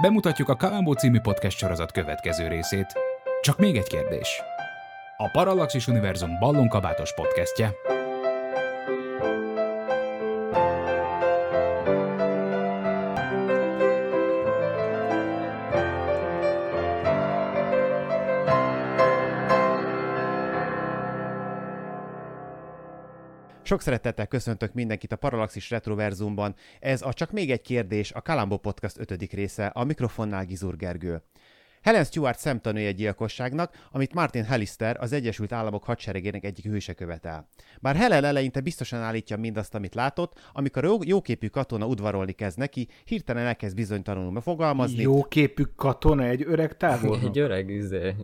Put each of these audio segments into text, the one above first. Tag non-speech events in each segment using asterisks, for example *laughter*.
Bemutatjuk a Kalambó című podcast sorozat következő részét. Csak még egy kérdés. A Parallaxis Univerzum ballonkabátos podcastje. Sok szeretettel köszöntök mindenkit a Parallaxis Retroverzumban. Ez a Csak még egy kérdés, a Kalambó Podcast ötödik része, a mikrofonnál Gizur Gergő. Helen Stewart szemtanúja gyilkosságnak, amit Martin Hallister, az Egyesült Államok hadseregének egyik hőse követel. Bár Helen eleinte biztosan állítja mindazt, amit látott, amikor a jóképű katona udvarolni kezd neki, hirtelen elkezd bizonytalanul fogalmazni. Jóképű katona, egy öreg távol. Egy öreg izé.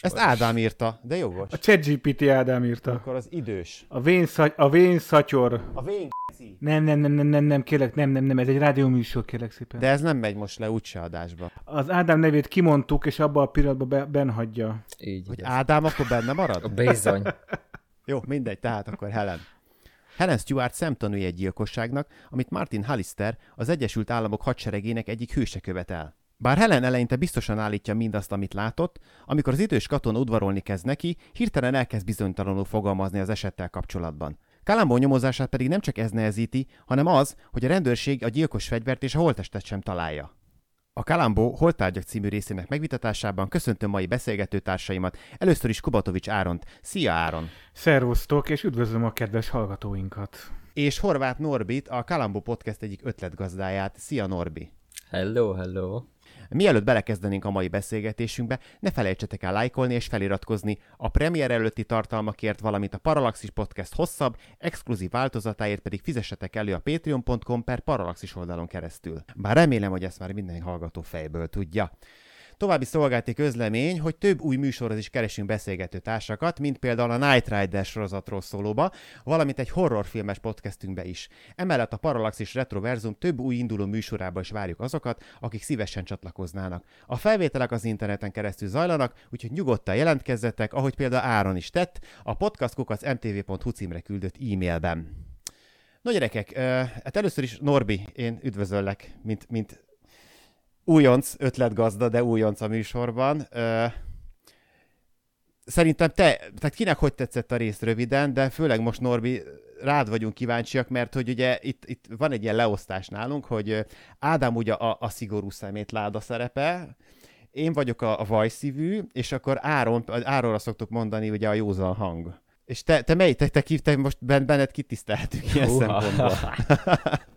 Ezt Ádám írta, de jogos. A ChatGPT Ádám írta. Akkor az idős. A vén, szaty- a vén szatyor. A vén Nem, nem, nem, nem, nem, nem, kérlek, nem, nem, nem, ez egy rádióműsor, kérlek szépen. De ez nem megy most le úgyse adásba. Az Ádám nevét kimondtuk, és abban a pillanatban be, benhagyja. Így. Hogy igaz. Ádám akkor benne marad? A bizony. *laughs* Jó, mindegy, tehát akkor Helen. Helen Stewart szemtanúja egy gyilkosságnak, amit Martin Hallister, az Egyesült Államok hadseregének egyik hőse követel. Bár Helen eleinte biztosan állítja mindazt, amit látott, amikor az idős katona udvarolni kezd neki, hirtelen elkezd bizonytalanul fogalmazni az esettel kapcsolatban. Kalambó nyomozását pedig nem csak ez nehezíti, hanem az, hogy a rendőrség a gyilkos fegyvert és a holttestet sem találja. A Kalambó Holtárgyak című részének megvitatásában köszöntöm mai beszélgető társaimat, először is Kubatovics Áront. Szia Áron! Szervusztok, és üdvözlöm a kedves hallgatóinkat. És Horváth Norbit, a Kalambó Podcast egyik ötletgazdáját. Szia Norbi! Hello, hello. Mielőtt belekezdenénk a mai beszélgetésünkbe, ne felejtsetek el lájkolni és feliratkozni a premier előtti tartalmakért, valamint a Parallaxis Podcast hosszabb, exkluzív változatáért pedig fizessetek elő a patreon.com per Parallaxis oldalon keresztül. Bár remélem, hogy ezt már minden hallgató fejből tudja. További szolgálti közlemény, hogy több új műsorhoz is keresünk beszélgető társakat, mint például a Night Rider sorozatról szólóba, valamint egy horrorfilmes podcastünkbe is. Emellett a Parallaxis Retroverzum több új induló műsorába is várjuk azokat, akik szívesen csatlakoznának. A felvételek az interneten keresztül zajlanak, úgyhogy nyugodtan jelentkezzetek, ahogy például Áron is tett, a podcastkukac.mtv.hu címre küldött e-mailben. No gyerekek, hát először is Norbi, én üdvözöllek, mint, mint újonc ötletgazda, de újonc a műsorban. Szerintem te, tehát kinek hogy tetszett a rész röviden, de főleg most Norbi, rád vagyunk kíváncsiak, mert hogy ugye itt, itt van egy ilyen leosztás nálunk, hogy Ádám ugye a, a szigorú szemétláda szerepe, én vagyok a, a vajszívű, és akkor Áron, Áronra szoktuk mondani ugye a józan hang. És te, te mely, te, te, te, most ben- benned kitiszteltük ilyen Húha. szempontból. *laughs*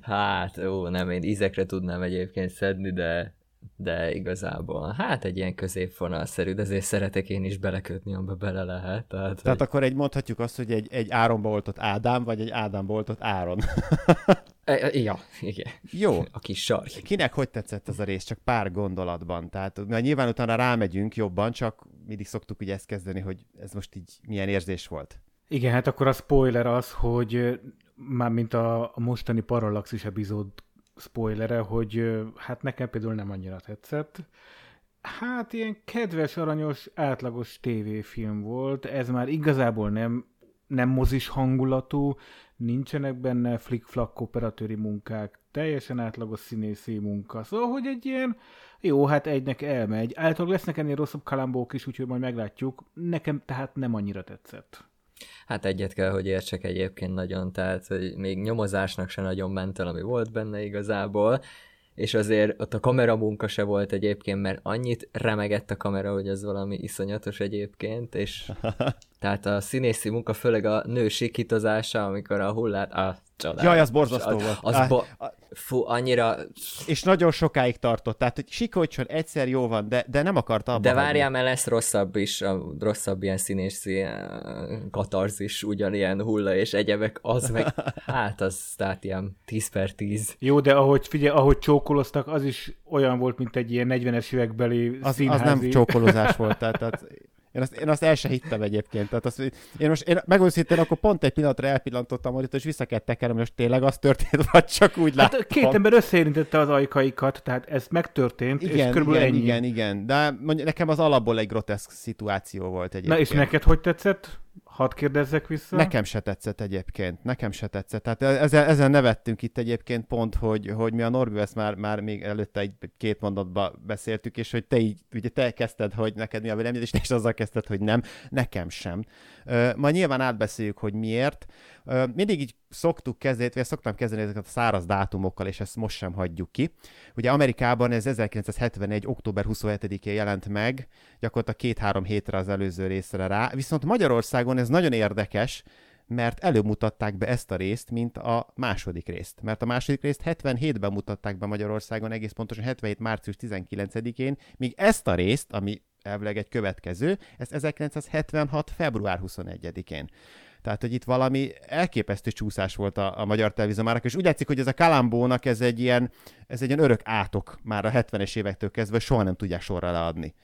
Hát, ó, nem, én ízekre tudnám egyébként szedni, de, de igazából, hát egy ilyen középvonalszerű, de azért szeretek én is belekötni, amiben bele lehet. Tehát, Tehát hogy, akkor egy mondhatjuk azt, hogy egy, egy Áronba oltott Ádám, vagy egy Ádámba oltott Áron. E, e, ja, igen. Jó. A kis sark. Kinek hogy tetszett ez a rész? Csak pár gondolatban. Tehát mert nyilván utána rámegyünk jobban, csak mindig szoktuk ugye ezt kezdeni, hogy ez most így milyen érzés volt. Igen, hát akkor a spoiler az, hogy ö, már mint a, a mostani Parallaxis epizód spoilere, hogy hát nekem például nem annyira tetszett. Hát ilyen kedves, aranyos, átlagos tévéfilm volt. Ez már igazából nem, nem mozis hangulatú, nincsenek benne flick-flack operatőri munkák, teljesen átlagos színészi munka. Szóval, hogy egy ilyen, jó, hát egynek elmegy. Általában lesznek ennél rosszabb kalambók is, úgyhogy majd meglátjuk. Nekem tehát nem annyira tetszett. Hát egyet kell, hogy értsek egyébként nagyon, tehát hogy még nyomozásnak se nagyon ment el, ami volt benne igazából, és azért ott a kameramunka se volt egyébként, mert annyit remegett a kamera, hogy az valami iszonyatos egyébként, és *laughs* tehát a színészi munka, főleg a nő sikítozása, amikor a hullát, ah, csodálatos. Jaj, az borzasztó az, volt. Az, Á, bo- a- Fú, annyira... És nagyon sokáig tartott, tehát hogy sikolcson egyszer jó van, de, de nem akarta abba De várjál, mert lesz rosszabb is, a rosszabb ilyen színés katarzis, ugyanilyen hulla és egyebek, az meg, *laughs* hát az, tehát ilyen 10 per 10. Jó, de ahogy figyelj, ahogy csókoloztak, az is olyan volt, mint egy ilyen 40-es évekbeli az, színházi. az nem csókolozás volt, tehát, tehát én azt, én azt el se hittem egyébként. Tehát azt, én most, én megmondom akkor pont egy pillanatra elpillantottam, hogy és vissza kell tekerem, most tényleg az történt, vagy csak úgy láttam. Hát két ember összeérintette az ajkaikat, tehát ez megtörtént, igen, és körülbelül igen, ennyi. igen, igen, de mondjuk nekem az alapból egy groteszk szituáció volt egyébként. Na és neked hogy tetszett? Hadd kérdezzek vissza. Nekem se tetszett egyébként, nekem se tetszett. Tehát ezen, ezen nevettünk itt egyébként pont, hogy, hogy mi a Norbi ezt már, már még előtte egy két mondatba beszéltük, és hogy te így, ugye te kezdted, hogy neked mi a véleményed, és te is azzal kezdted, hogy nem, nekem sem. Uh, majd nyilván átbeszéljük, hogy miért. Mindig így szoktuk kezdeni, vagy szoktam kezdeni ezeket a száraz dátumokkal, és ezt most sem hagyjuk ki. Ugye Amerikában ez 1971. október 27-én jelent meg, gyakorlatilag két-három hétre az előző részre rá, viszont Magyarországon ez nagyon érdekes, mert előmutatták be ezt a részt, mint a második részt. Mert a második részt 77-ben mutatták be Magyarországon, egész pontosan 77. március 19-én, míg ezt a részt, ami elvileg egy következő, ezt 1976. február 21-én. Tehát, hogy itt valami elképesztő csúszás volt a, a magyar televízió már, és úgy látszik, hogy ez a Kalambónak ez egy ilyen, ez egy ilyen örök átok már a 70-es évektől kezdve, soha nem tudják sorra leadni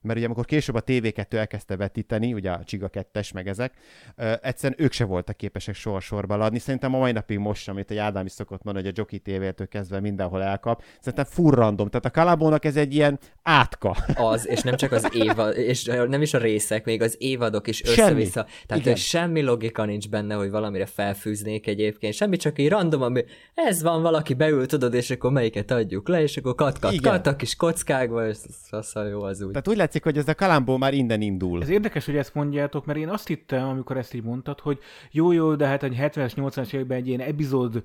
mert ugye amikor később a TV2 elkezdte vetíteni, ugye a Csiga 2 meg ezek, ö, egyszerűen ők se voltak képesek sor-sorba adni. Szerintem a mai napig most amit egy Ádám is szokott mondani, hogy a Jockey TV-től kezdve mindenhol elkap. Szerintem furrandom. Tehát a Kalabónak ez egy ilyen átka. Az, és nem csak az évad, és nem is a részek, még az évadok is Semmi. össze-vissza. Tehát Igen. semmi logika nincs benne, hogy valamire felfűznék egyébként. Semmi, csak így random, ami ez van, valaki beül, tudod, és akkor melyiket adjuk le, és akkor kat, kat, Igen. kat, a kis kockákba, és az a jó az úgy. Tehát úgy látszik, hogy ez a Kalambó már innen indul. Ez érdekes, hogy ezt mondjátok, mert én azt hittem, amikor ezt így mondtad, hogy jó, jó, de hát egy 70-es, 80-as években egy ilyen epizód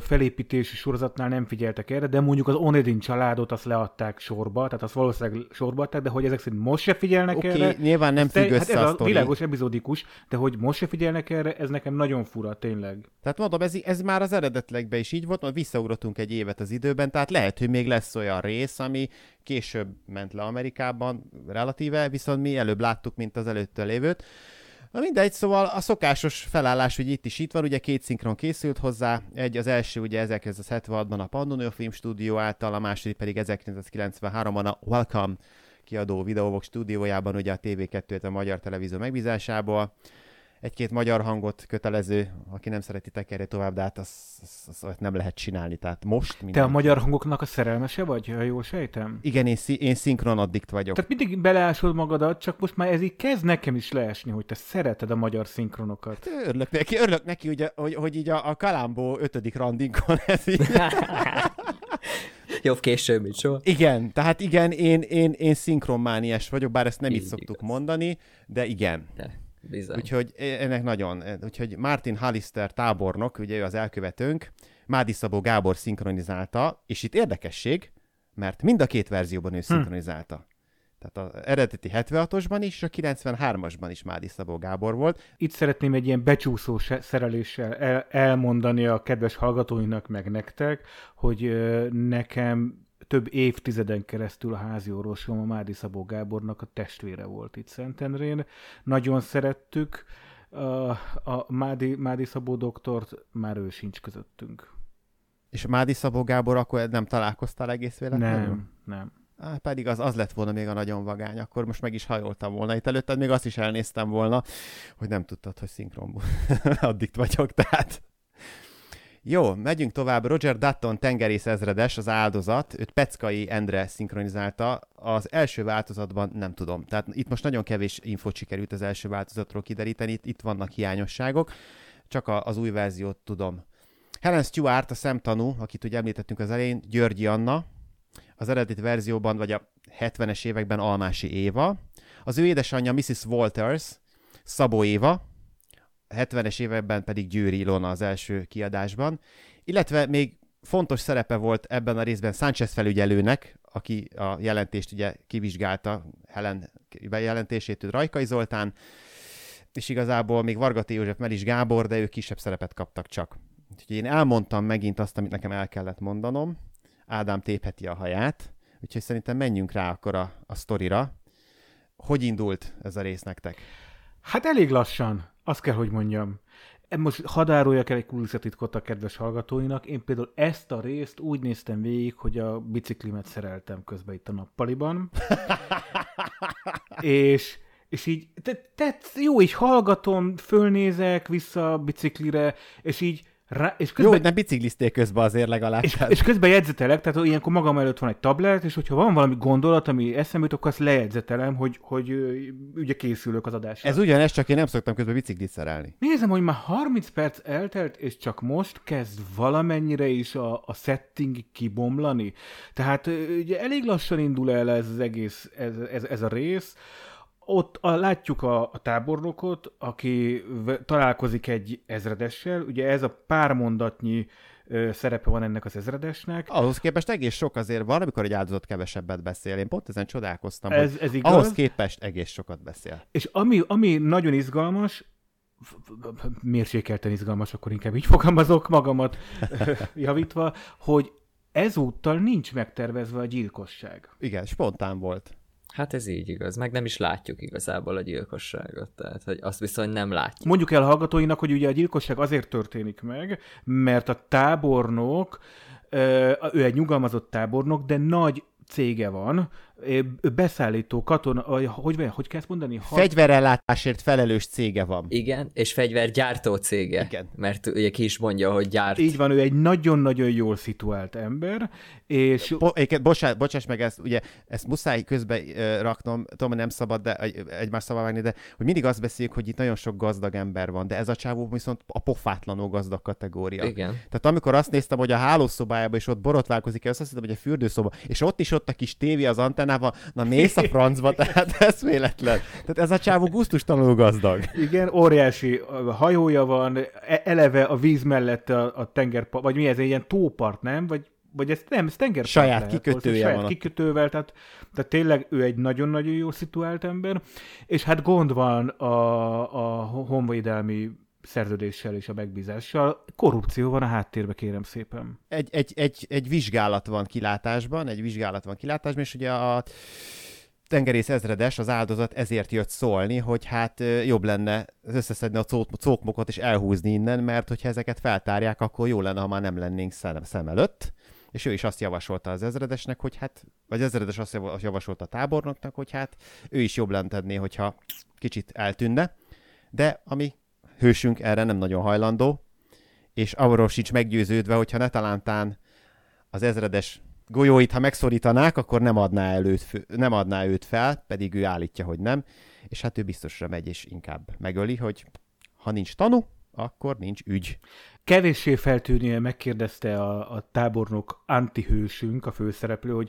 felépítési sorozatnál nem figyeltek erre, de mondjuk az Onedin családot azt leadták sorba, tehát azt valószínűleg sorba adták, de hogy ezek szerint most se figyelnek Oké, erre. nyilván nem függ hát össze ez a világos epizódikus, de hogy most se figyelnek erre, ez nekem nagyon fura, tényleg. Tehát mondom, ez, ez már az eredetlegben is így volt, majd visszaugrottunk egy évet az időben, tehát lehet, hogy még lesz olyan rész, ami később ment le Amerikában relatíve, viszont mi előbb láttuk, mint az előtte lévőt. Na mindegy, szóval a szokásos felállás, hogy itt is itt van, ugye két szinkron készült hozzá, egy az első ugye 1976-ban a Pandonio Film Stúdió által, a második pedig 1993-ban a Welcome kiadó Videovox stúdiójában, ugye a TV2, a Magyar Televízió megbízásából. Egy-két magyar hangot kötelező, aki nem szereti tekerni tovább, de hát azt az, az, az nem lehet csinálni, tehát most Te a magyar hangoknak a szerelmese vagy, ha jól sejtem? Igen, én, szi- én szinkron addikt vagyok. Tehát mindig beleásod magadat, csak most már ez így kezd nekem is leesni, hogy te szereted a magyar szinkronokat. Örülök neki, örülök neki ugye, hogy, hogy így a, a Kalambó ötödik randinkon ez így. *laughs* Jobb később, mint soha. Igen, tehát igen, én, én, én szinkronmániás vagyok, bár ezt nem így Így szoktuk igaz. mondani, de igen. De, bizony. Úgyhogy ennek nagyon, úgyhogy Martin Hallister tábornok, ugye ő az elkövetőnk, Mádi Szabó Gábor szinkronizálta, és itt érdekesség, mert mind a két verzióban ő szinkronizálta. Tehát az eredeti 76-osban is, és a 93-asban is Mádi Szabó Gábor volt. Itt szeretném egy ilyen becsúszó se- szereléssel el- elmondani a kedves hallgatóinak, meg nektek, hogy nekem több évtizeden keresztül a házi orvosom a Mádi Szabó Gábornak a testvére volt itt Szentendrén. Nagyon szerettük a, Mádi, Mádi Szabó doktort, már ő sincs közöttünk. És Mádi Szabó Gábor, akkor nem találkoztál egész véletlenül? Nem, nem. Á, pedig az, az lett volna még a nagyon vagány, akkor most meg is hajoltam volna. Itt előtted még azt is elnéztem volna, hogy nem tudtad, hogy szinkronból. *laughs* Addikt vagyok, tehát. Jó, megyünk tovább. Roger Dutton tengerész ezredes, az áldozat, őt Peckai Endre szinkronizálta. Az első változatban nem tudom. Tehát itt most nagyon kevés infót sikerült az első változatról kideríteni, itt, itt vannak hiányosságok, csak a, az új verziót tudom. Helen Stewart, a szemtanú, akit ugye említettünk az elején, Györgyi Anna, az eredeti verzióban, vagy a 70-es években Almási Éva. Az ő édesanyja Mrs. Walters, Szabó Éva, 70-es években pedig Győri Ilona az első kiadásban. Illetve még fontos szerepe volt ebben a részben Sánchez felügyelőnek, aki a jelentést ugye kivizsgálta, Helen jelentését, ő Rajkai Zoltán, és igazából még Vargati József, Melis Gábor, de ők kisebb szerepet kaptak csak. Úgyhogy én elmondtam megint azt, amit nekem el kellett mondanom. Ádám tépheti a haját, úgyhogy szerintem menjünk rá akkor a, a sztorira. Hogy indult ez a rész nektek? Hát elég lassan, azt kell, hogy mondjam. E, Most hadároljak el egy kulisszatitkot a kedves hallgatóinak. Én például ezt a részt úgy néztem végig, hogy a biciklimet szereltem közben itt a nappaliban. *laughs* és, és így, te, te, jó, így hallgatom, fölnézek vissza a biciklire, és így rá, és Jó, közben, hogy nem bicikliztél közben azért legalább. és, Tehát- és közben jegyzetelek, tehát ilyenkor magam előtt van egy tablet, és hogyha van valami gondolat, ami eszembe jut, akkor azt lejegyzetelem, hogy, hogy ugye készülök az adásra. Ez ugyanez, csak én nem szoktam közben biciklit szerelni. Nézem, hogy már 30 perc eltelt, és csak most kezd valamennyire is a, a setting kibomlani. Tehát ugye elég lassan indul el ez az egész, ez, ez, ez a rész. Ott a, látjuk a, a tábornokot, aki v- találkozik egy ezredessel. Ugye ez a pár mondatnyi ö, szerepe van ennek az ezredesnek. Ahhoz képest egész sok azért van, amikor egy áldozat kevesebbet beszél. Én pont ezen csodálkoztam, Ez, hogy ez igaz. ahhoz képest egész sokat beszél. És ami, ami nagyon izgalmas, mérsékelten izgalmas, akkor inkább így fogalmazok magamat *laughs* javítva, hogy ezúttal nincs megtervezve a gyilkosság. Igen, spontán volt. Hát ez így igaz, meg nem is látjuk igazából a gyilkosságot, tehát hogy azt viszont nem látjuk. Mondjuk el hallgatóinak, hogy ugye a gyilkosság azért történik meg, mert a tábornok, ő egy nyugalmazott tábornok, de nagy cége van, beszállító katona, vagy hogy, hogy, hogy kell ezt mondani? Had- Fegyverellátásért felelős cége van. Igen, és fegyvergyártó cége. Igen. Mert ugye ki is mondja, hogy gyárt. Így van, ő egy nagyon-nagyon jól szituált ember, és Bo- bocsás, bocsáss meg, ezt, ugye, ezt muszáj közbe raknom, tudom, hogy nem szabad de, egy- egymás szabad vágni, de hogy mindig azt beszéljük, hogy itt nagyon sok gazdag ember van, de ez a csávó viszont a pofátlanul gazdag kategória. Igen. Tehát amikor azt néztem, hogy a hálószobájában is ott borotválkozik, azt hittem, hogy egy fürdőszoba, és ott is ott a kis tévé az antennával, na mész a francba, tehát *laughs* ez véletlen. Tehát ez a csávó gusztustalanul gazdag. Igen, óriási hajója van, e- eleve a víz mellett a, a tengerpart, vagy mi ez, egy ilyen tópart, nem? Vagy, vagy ez nem, ez tengerpart Saját lehet, kikötője saját van kikötővel, tehát, tehát tényleg ő egy nagyon-nagyon jól szituált ember, és hát gond van a, a honvédelmi szerződéssel és a megbízással. Korrupció van a háttérbe, kérem szépen. egy, egy, egy, egy vizsgálat van kilátásban, egy vizsgálat van kilátásban, és ugye a tengerész ezredes, az áldozat ezért jött szólni, hogy hát jobb lenne összeszedni a có- cókmokat és elhúzni innen, mert hogyha ezeket feltárják, akkor jó lenne, ha már nem lennénk szem, előtt. És ő is azt javasolta az ezredesnek, hogy hát, vagy az ezredes azt jav- javasolta a tábornoknak, hogy hát ő is jobb lenne tenni, hogyha kicsit eltűnne. De ami hősünk erre nem nagyon hajlandó, és arról sincs meggyőződve, hogyha ne talántán az ezredes golyóit, ha megszorítanák, akkor nem adná, előtt, fő- nem adná őt fel, pedig ő állítja, hogy nem, és hát ő biztosra megy, és inkább megöli, hogy ha nincs tanú, akkor nincs ügy. Kevéssé feltűnően megkérdezte a, a tábornok antihősünk, a főszereplő, hogy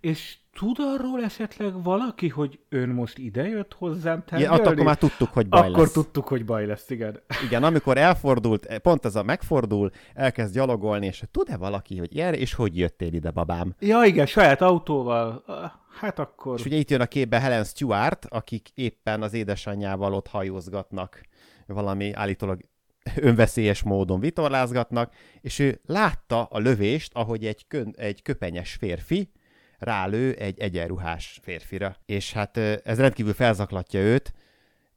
és tud arról esetleg valaki, hogy ön most idejött hozzám Igen, tárgyalni? akkor már tudtuk, hogy baj Akkor lesz. tudtuk, hogy baj lesz, igen. Igen, amikor elfordult, pont ez a megfordul, elkezd gyalogolni, és tud-e valaki, hogy erre, és hogy jöttél ide, babám? Ja, igen, saját autóval. Hát akkor... És ugye itt jön a képbe Helen Stewart, akik éppen az édesanyjával ott hajózgatnak, valami állítólag önveszélyes módon vitorlázgatnak, és ő látta a lövést, ahogy egy, kön, egy köpenyes férfi rálő egy egyenruhás férfira. És hát ez rendkívül felzaklatja őt,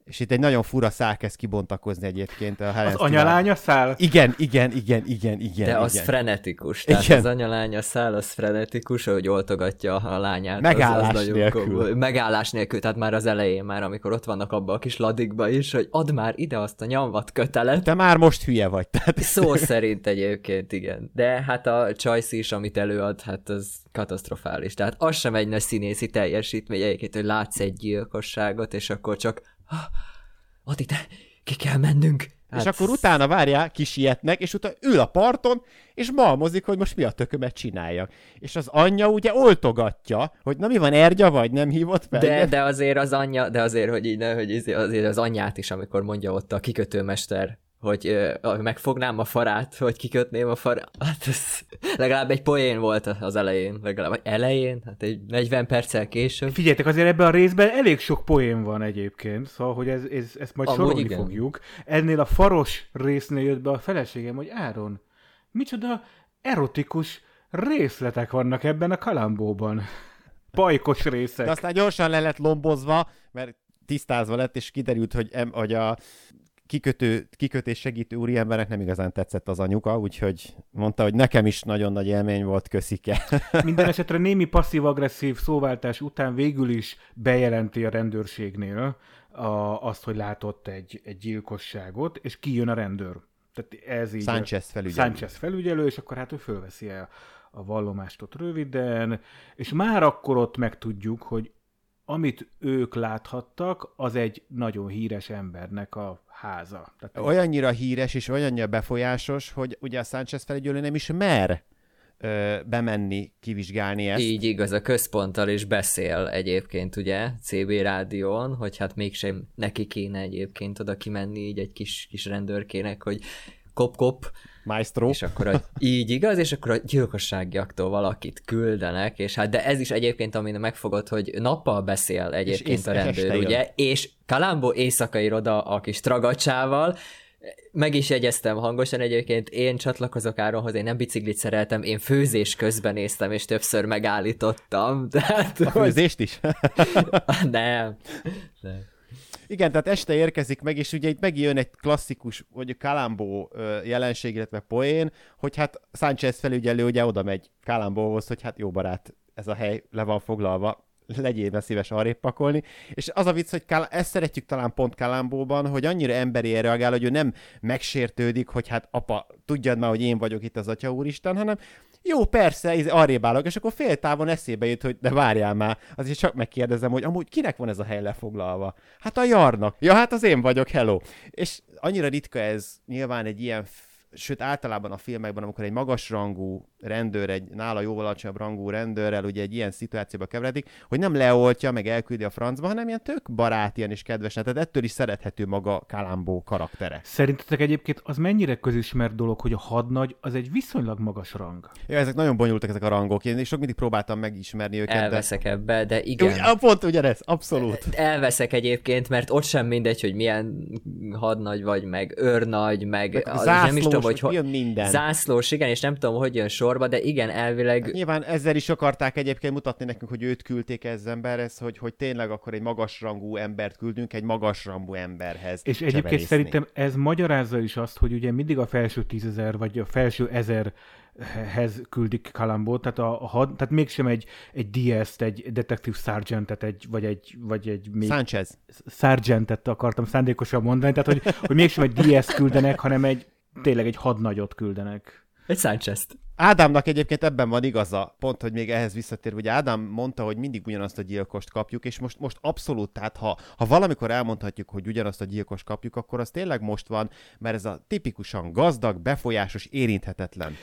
és itt egy nagyon fura szál kezd kibontakozni egyébként a Helen Az anyalánya száll? Igen, igen, igen, igen, igen. De az igen. frenetikus. Tehát Igen. az anyalánya száll, az frenetikus, ahogy oltogatja a lányát. Megállás az, az nélkül. komoly. Megállás nélkül, tehát már az elején, már amikor ott vannak abba a kis ladikba is, hogy add már ide azt a nyomvat kötelet. Te már most hülye vagy. Tehát Szó szerint egyébként, igen. De hát a Choice is, amit előad, hát az katasztrofális. Tehát az sem egy nagy színészi teljesítmény egyébként, hogy látsz egy gyilkosságot, és akkor csak "Ah, Adi, te, ki kell mennünk. Hát... És akkor utána várjál, kisietnek, és utána ül a parton, és malmozik, hogy most mi a tökömet csináljak. És az anyja ugye oltogatja, hogy na mi van, Ergya vagy, nem hívott fel? De, de azért az anyja, de azért, hogy így ne, hogy izé- azért az anyját is, amikor mondja ott a kikötőmester, hogy megfognám a farát, hogy kikötném a farát. Hát ez legalább egy poén volt az elején, legalább vagy elején, hát egy 40 perccel később. Figyeljetek, azért ebben a részben elég sok poén van egyébként, szóval, hogy ez, ez, ezt majd Amúgy sorolni igen. fogjuk. Ennél a faros résznél jött be a feleségem, hogy Áron, micsoda erotikus részletek vannak ebben a kalambóban. *laughs* Pajkos részek. De aztán gyorsan le lett lombozva, mert tisztázva lett, és kiderült, hogy, em, hogy a kikötő, kikötés segítő úriembernek nem igazán tetszett az anyuka, úgyhogy mondta, hogy nekem is nagyon nagy élmény volt, köszike. *laughs* Minden esetre némi passzív-agresszív szóváltás után végül is bejelenti a rendőrségnél a, azt, hogy látott egy, egy gyilkosságot, és kijön a rendőr. Tehát ez így... Sánchez felügyelő. Sánchez felügyelő, és akkor hát ő fölveszi el a vallomást ott röviden, és már akkor ott megtudjuk, hogy amit ők láthattak, az egy nagyon híres embernek a háza. Tehát Olyannyira híres és olyannyira befolyásos, hogy ugye a Sánchez felügyelő nem is mer ö, bemenni, kivizsgálni ezt. Így igaz, a központtal is beszél egyébként, ugye, CB rádión, hogy hát mégsem neki kéne egyébként oda kimenni így egy kis, kis rendőrkének, hogy kop-kop, Maestro. és akkor a, így igaz, és akkor a gyilkosságjaktól valakit küldenek, és hát de ez is egyébként, amin megfogott, hogy nappal beszél egyébként ész- a rendőr, este jön. ugye, és Kalambó éjszaka ír oda a kis tragacsával, meg is jegyeztem hangosan egyébként, én csatlakozok Áronhoz, én nem biciklit szereltem, én főzés közben néztem, és többször megállítottam. *laughs* Tehát, A főzést is? *laughs* nem. nem. Igen, tehát este érkezik meg, és ugye itt megjön egy klasszikus, vagy Kalambó jelenség, illetve poén, hogy hát Sánchez felügyelő ugye oda megy Kalambóhoz, hogy hát jó barát, ez a hely le van foglalva, legyél be szíves arrébb pakolni. És az a vicc, hogy Kál- ezt szeretjük talán pont Kalambóban, hogy annyira emberi reagál, hogy ő nem megsértődik, hogy hát apa, tudjad már, hogy én vagyok itt az Atya Úristen, hanem jó, persze, ez arrébb állok, és akkor fél távon eszébe jut, hogy de várjál már, azért csak megkérdezem, hogy amúgy kinek van ez a hely lefoglalva? Hát a Jarnak. Ja, hát az én vagyok, hello. És annyira ritka ez nyilván egy ilyen sőt általában a filmekben, amikor egy magasrangú rendőr, egy nála jóval alacsonyabb rangú rendőrrel ugye egy ilyen szituációba keveredik, hogy nem leoltja, meg elküldi a francba, hanem ilyen tök barát, ilyen és kedves, tehát ettől is szerethető maga Kalambó karaktere. Szerintetek egyébként az mennyire közismert dolog, hogy a hadnagy az egy viszonylag magas rang? Ja, ezek nagyon bonyolultak ezek a rangok, én sok mindig próbáltam megismerni őket, Elveszek ebbe, de de... igen. Ja, pont ugyanez, abszolút. Elveszek egyébként, mert ott sem mindegy, hogy milyen hadnagy vagy, meg őrnagy, meg, Meg az nem is tudom, zászlós, hogy jön ho- minden. zászlós, igen, és nem tudom, hogy jön sorba, de igen, elvileg Nyilván ezzel is akarták egyébként mutatni nekünk, hogy őt küldték ez emberhez, hogy, hogy tényleg akkor egy magasrangú embert küldünk egy magasrangú emberhez. És egyébként cseverészni. szerintem ez magyarázza is azt, hogy ugye mindig a felső tízezer, vagy a felső ezerhez küldik Kalambót, tehát, a, a had, tehát mégsem egy, egy DS-t, egy Detective Sergeantet, egy, vagy egy, vagy egy még Sánchez. Sergeantet akartam szándékosan mondani, tehát hogy, hogy mégsem egy DS küldenek, hanem egy tényleg egy hadnagyot küldenek. egy sanchez Ádámnak egyébként ebben van igaza, pont, hogy még ehhez visszatér, ugye Ádám mondta, hogy mindig ugyanazt a gyilkost kapjuk, és most, most abszolút, tehát ha, ha valamikor elmondhatjuk, hogy ugyanazt a gyilkost kapjuk, akkor az tényleg most van, mert ez a tipikusan gazdag, befolyásos, érinthetetlen.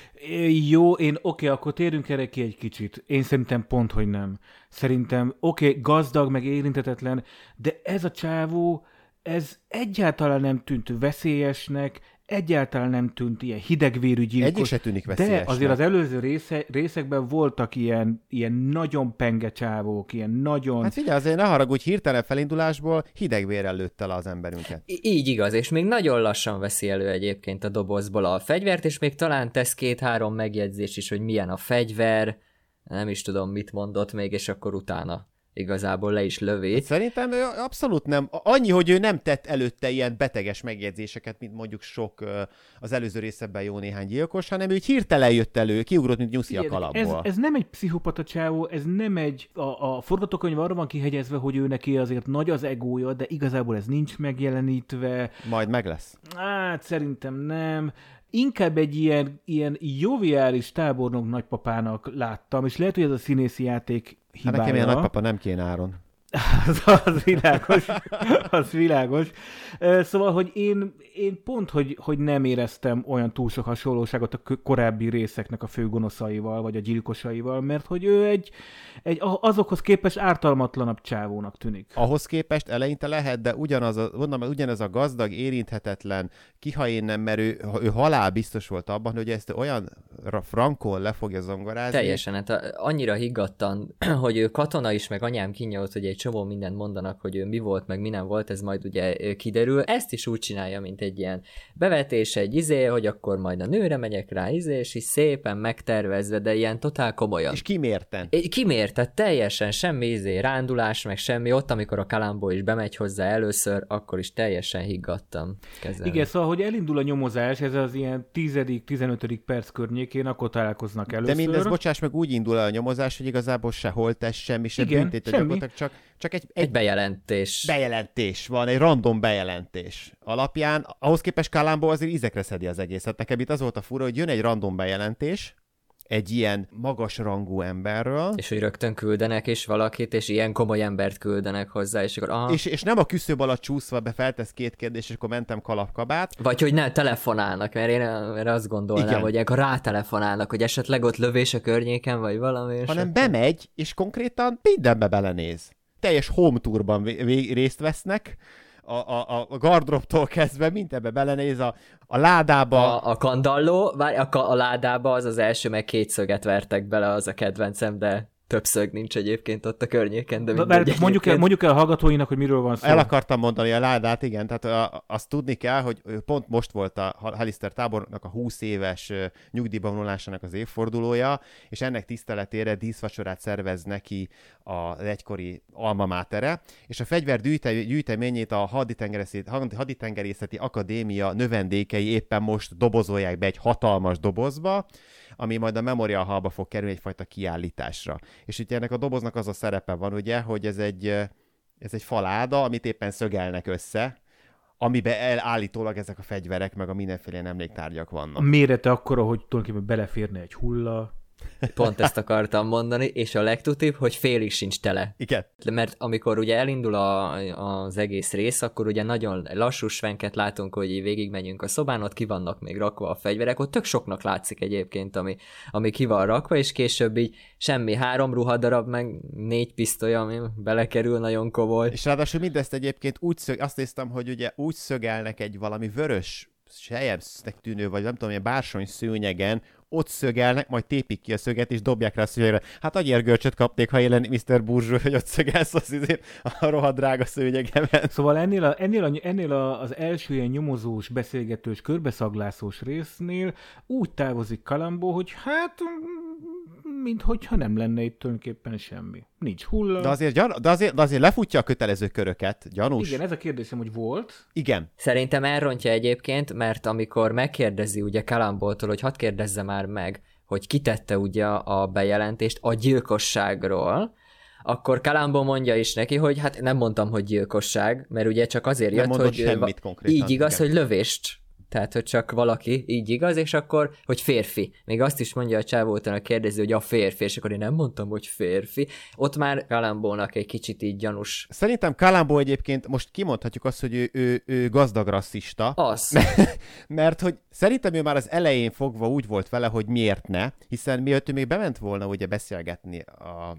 Jó, én oké, akkor térjünk erre ki egy kicsit. Én szerintem pont, hogy nem. Szerintem oké, gazdag, meg érintetetlen, de ez a csávó, ez egyáltalán nem tűnt veszélyesnek, egyáltalán nem tűnt ilyen hidegvérű gyilkos. Egyik se tűnik De azért az előző része, részekben voltak ilyen, ilyen nagyon penge csávók, ilyen nagyon... Hát figyelj, azért ne haragudj, hirtelen felindulásból hidegvérrel lőtte le az emberünket. I- így igaz, és még nagyon lassan veszi elő egyébként a dobozból a fegyvert, és még talán tesz két-három megjegyzés is, hogy milyen a fegyver, nem is tudom, mit mondott még, és akkor utána igazából le is lövi. Szerintem ő abszolút nem. Annyi, hogy ő nem tett előtte ilyen beteges megjegyzéseket, mint mondjuk sok az előző részebben jó néhány gyilkos, hanem ő így hirtelen jött elő, kiugrott, mint nyuszi a Igen, ez, kalapból. ez nem egy pszichopata csávó, ez nem egy... A, a forgatókönyv arra van kihegyezve, hogy ő neki azért nagy az egója, de igazából ez nincs megjelenítve. Majd meg lesz. Hát szerintem nem. Inkább egy ilyen, ilyen joviális tábornok nagypapának láttam, és lehet, hogy ez a színészi játék Hát hibája. nekem ilyen nagypapa nem kéne áron. Az, az világos, az világos. Szóval, hogy én, én pont, hogy, hogy nem éreztem olyan túl sok hasonlóságot a korábbi részeknek a főgonoszaival, vagy a gyilkosaival, mert hogy ő egy, egy azokhoz képest ártalmatlanabb csávónak tűnik. Ahhoz képest eleinte lehet, de ugyanaz a, mondom, ugyanez a gazdag, érinthetetlen, kiha én nem, mert ő, ő halál biztos volt abban, hogy ezt olyan ra- frankon le fogja zongorázni. Teljesen, hát annyira higgadtan, *clears throat* hogy ő katona is, meg anyám kinyomott, hogy egy csomó mindent mondanak, hogy ő mi volt, meg mi nem volt, ez majd ugye kiderül. Ezt is úgy csinálja, mint egy ilyen bevetés, egy izé, hogy akkor majd a nőre megyek rá, izé, és így szépen megtervezve, de ilyen totál komolyan. És kimérten. É, Kimért, tehát teljesen semmi izé, rándulás, meg semmi, ott, amikor a Kalambó is bemegy hozzá először, akkor is teljesen higgadtam kezelni. Igen, szóval, hogy elindul a nyomozás, ez az ilyen 10.-15. perc környékén, akkor találkoznak De először. mindez, bocsáss meg, úgy indul el a nyomozás, hogy igazából se holtest, semmi, se Igen, büntet, semmi. csak, csak egy, Egy egy bejelentés. bejelentés van, egy random bejelentés alapján. Ahhoz képest Kalambó azért ízekre szedi az egészet. Nekem itt az volt a fura, hogy jön egy random bejelentés, egy ilyen magas rangú emberről, És hogy rögtön küldenek is valakit, és ilyen komoly embert küldenek hozzá, és akkor aha, és, és nem a küszöb alatt csúszva be feltesz két kérdést, és akkor mentem kalapkabát, Vagy hogy nem telefonálnak, mert én erre azt gondolnám, Igen. hogy ilyenkor rátelefonálnak, hogy esetleg ott lövés a környéken, vagy valami. Hanem akkor- bemegy, és konkrétan mindenbe belenéz. Teljes home tourban vé- vé- részt vesznek, a, a, a gardroptól kezdve mindenbe belenéz, a, a ládába, A, a kandalló, várj, a, a ládába az az első, meg két szöget vertek bele, az a kedvencem, de több szög nincs egyébként ott a környéken, de Mert mindegy mondjuk, el, mondjuk el a hallgatóinak, hogy miről van szó. El akartam mondani a ládát, igen, tehát a, azt tudni kell, hogy pont most volt a Halister tábornak a 20 éves nyugdíjba vonulásának az évfordulója, és ennek tiszteletére díszvacsorát szervez neki az egykori alma mátere, és a fegyver gyűjte, gyűjteményét a haditengerészeti, haditengerészeti akadémia növendékei éppen most dobozolják be egy hatalmas dobozba, ami majd a Memorial Hallba fog kerülni egyfajta kiállításra. És ugye ennek a doboznak az a szerepe van, ugye, hogy ez egy, ez egy faláda, amit éppen szögelnek össze, amiben el, állítólag ezek a fegyverek, meg a mindenféle emléktárgyak A vannak. mérete akkora, hogy tulajdonképpen beleférne egy hulla. Pont ezt akartam mondani, és a legtutibb, hogy félig sincs tele. Igen. Mert amikor ugye elindul a, az egész rész, akkor ugye nagyon lassú svenket látunk, hogy végigmegyünk a szobán, ott ki vannak még rakva a fegyverek, ott tök soknak látszik egyébként, ami, ami ki van rakva, és később így semmi, három ruhadarab, meg négy pisztoly, ami belekerül nagyon komoly. És ráadásul mindezt egyébként úgy szög, azt néztem, hogy ugye úgy szögelnek egy valami vörös sejemsznek tűnő, vagy nem tudom, ilyen bársony szőnyegen, ott szögelnek, majd tépik ki a szöget, és dobják rá a szőnyegre. Hát agyérgörcsöt kapnék, ha én lennék Mr. Burzsó, hogy ott szögelsz az izé, a rohadt drága szőnyegemen. Szóval ennél, a, ennél, a, ennél a, az első ilyen nyomozós, beszélgetős, körbeszaglászós résznél úgy távozik Kalambó, hogy hát, mm, minthogyha nem lenne itt tulajdonképpen semmi. Nincs hulla. De azért, gyan, de azért, de azért lefutja a kötelező köröket, gyanús. Igen, ez a kérdésem, hogy volt. Igen. Szerintem elrontja egyébként, mert amikor megkérdezi ugye Kalamboltól, hogy hadd kérdezze már meg, hogy kitette ugye a bejelentést a gyilkosságról, akkor Kalambó mondja is neki, hogy hát nem mondtam, hogy gyilkosság, mert ugye csak azért Nem jött, hogy semmit konkrétan, így igaz, igen. hogy lövést. Tehát, hogy csak valaki, így igaz, és akkor, hogy férfi. Még azt is mondja a csávó utána kérdezi, hogy a férfi, és akkor én nem mondtam, hogy férfi. Ott már Kalambónak egy kicsit így gyanús. Szerintem Kalambó egyébként most kimondhatjuk azt, hogy ő, ő, ő gazdag rasszista. Az. *laughs* Mert hogy szerintem ő már az elején fogva úgy volt vele, hogy miért ne, hiszen miatt ő még bement volna ugye beszélgetni a,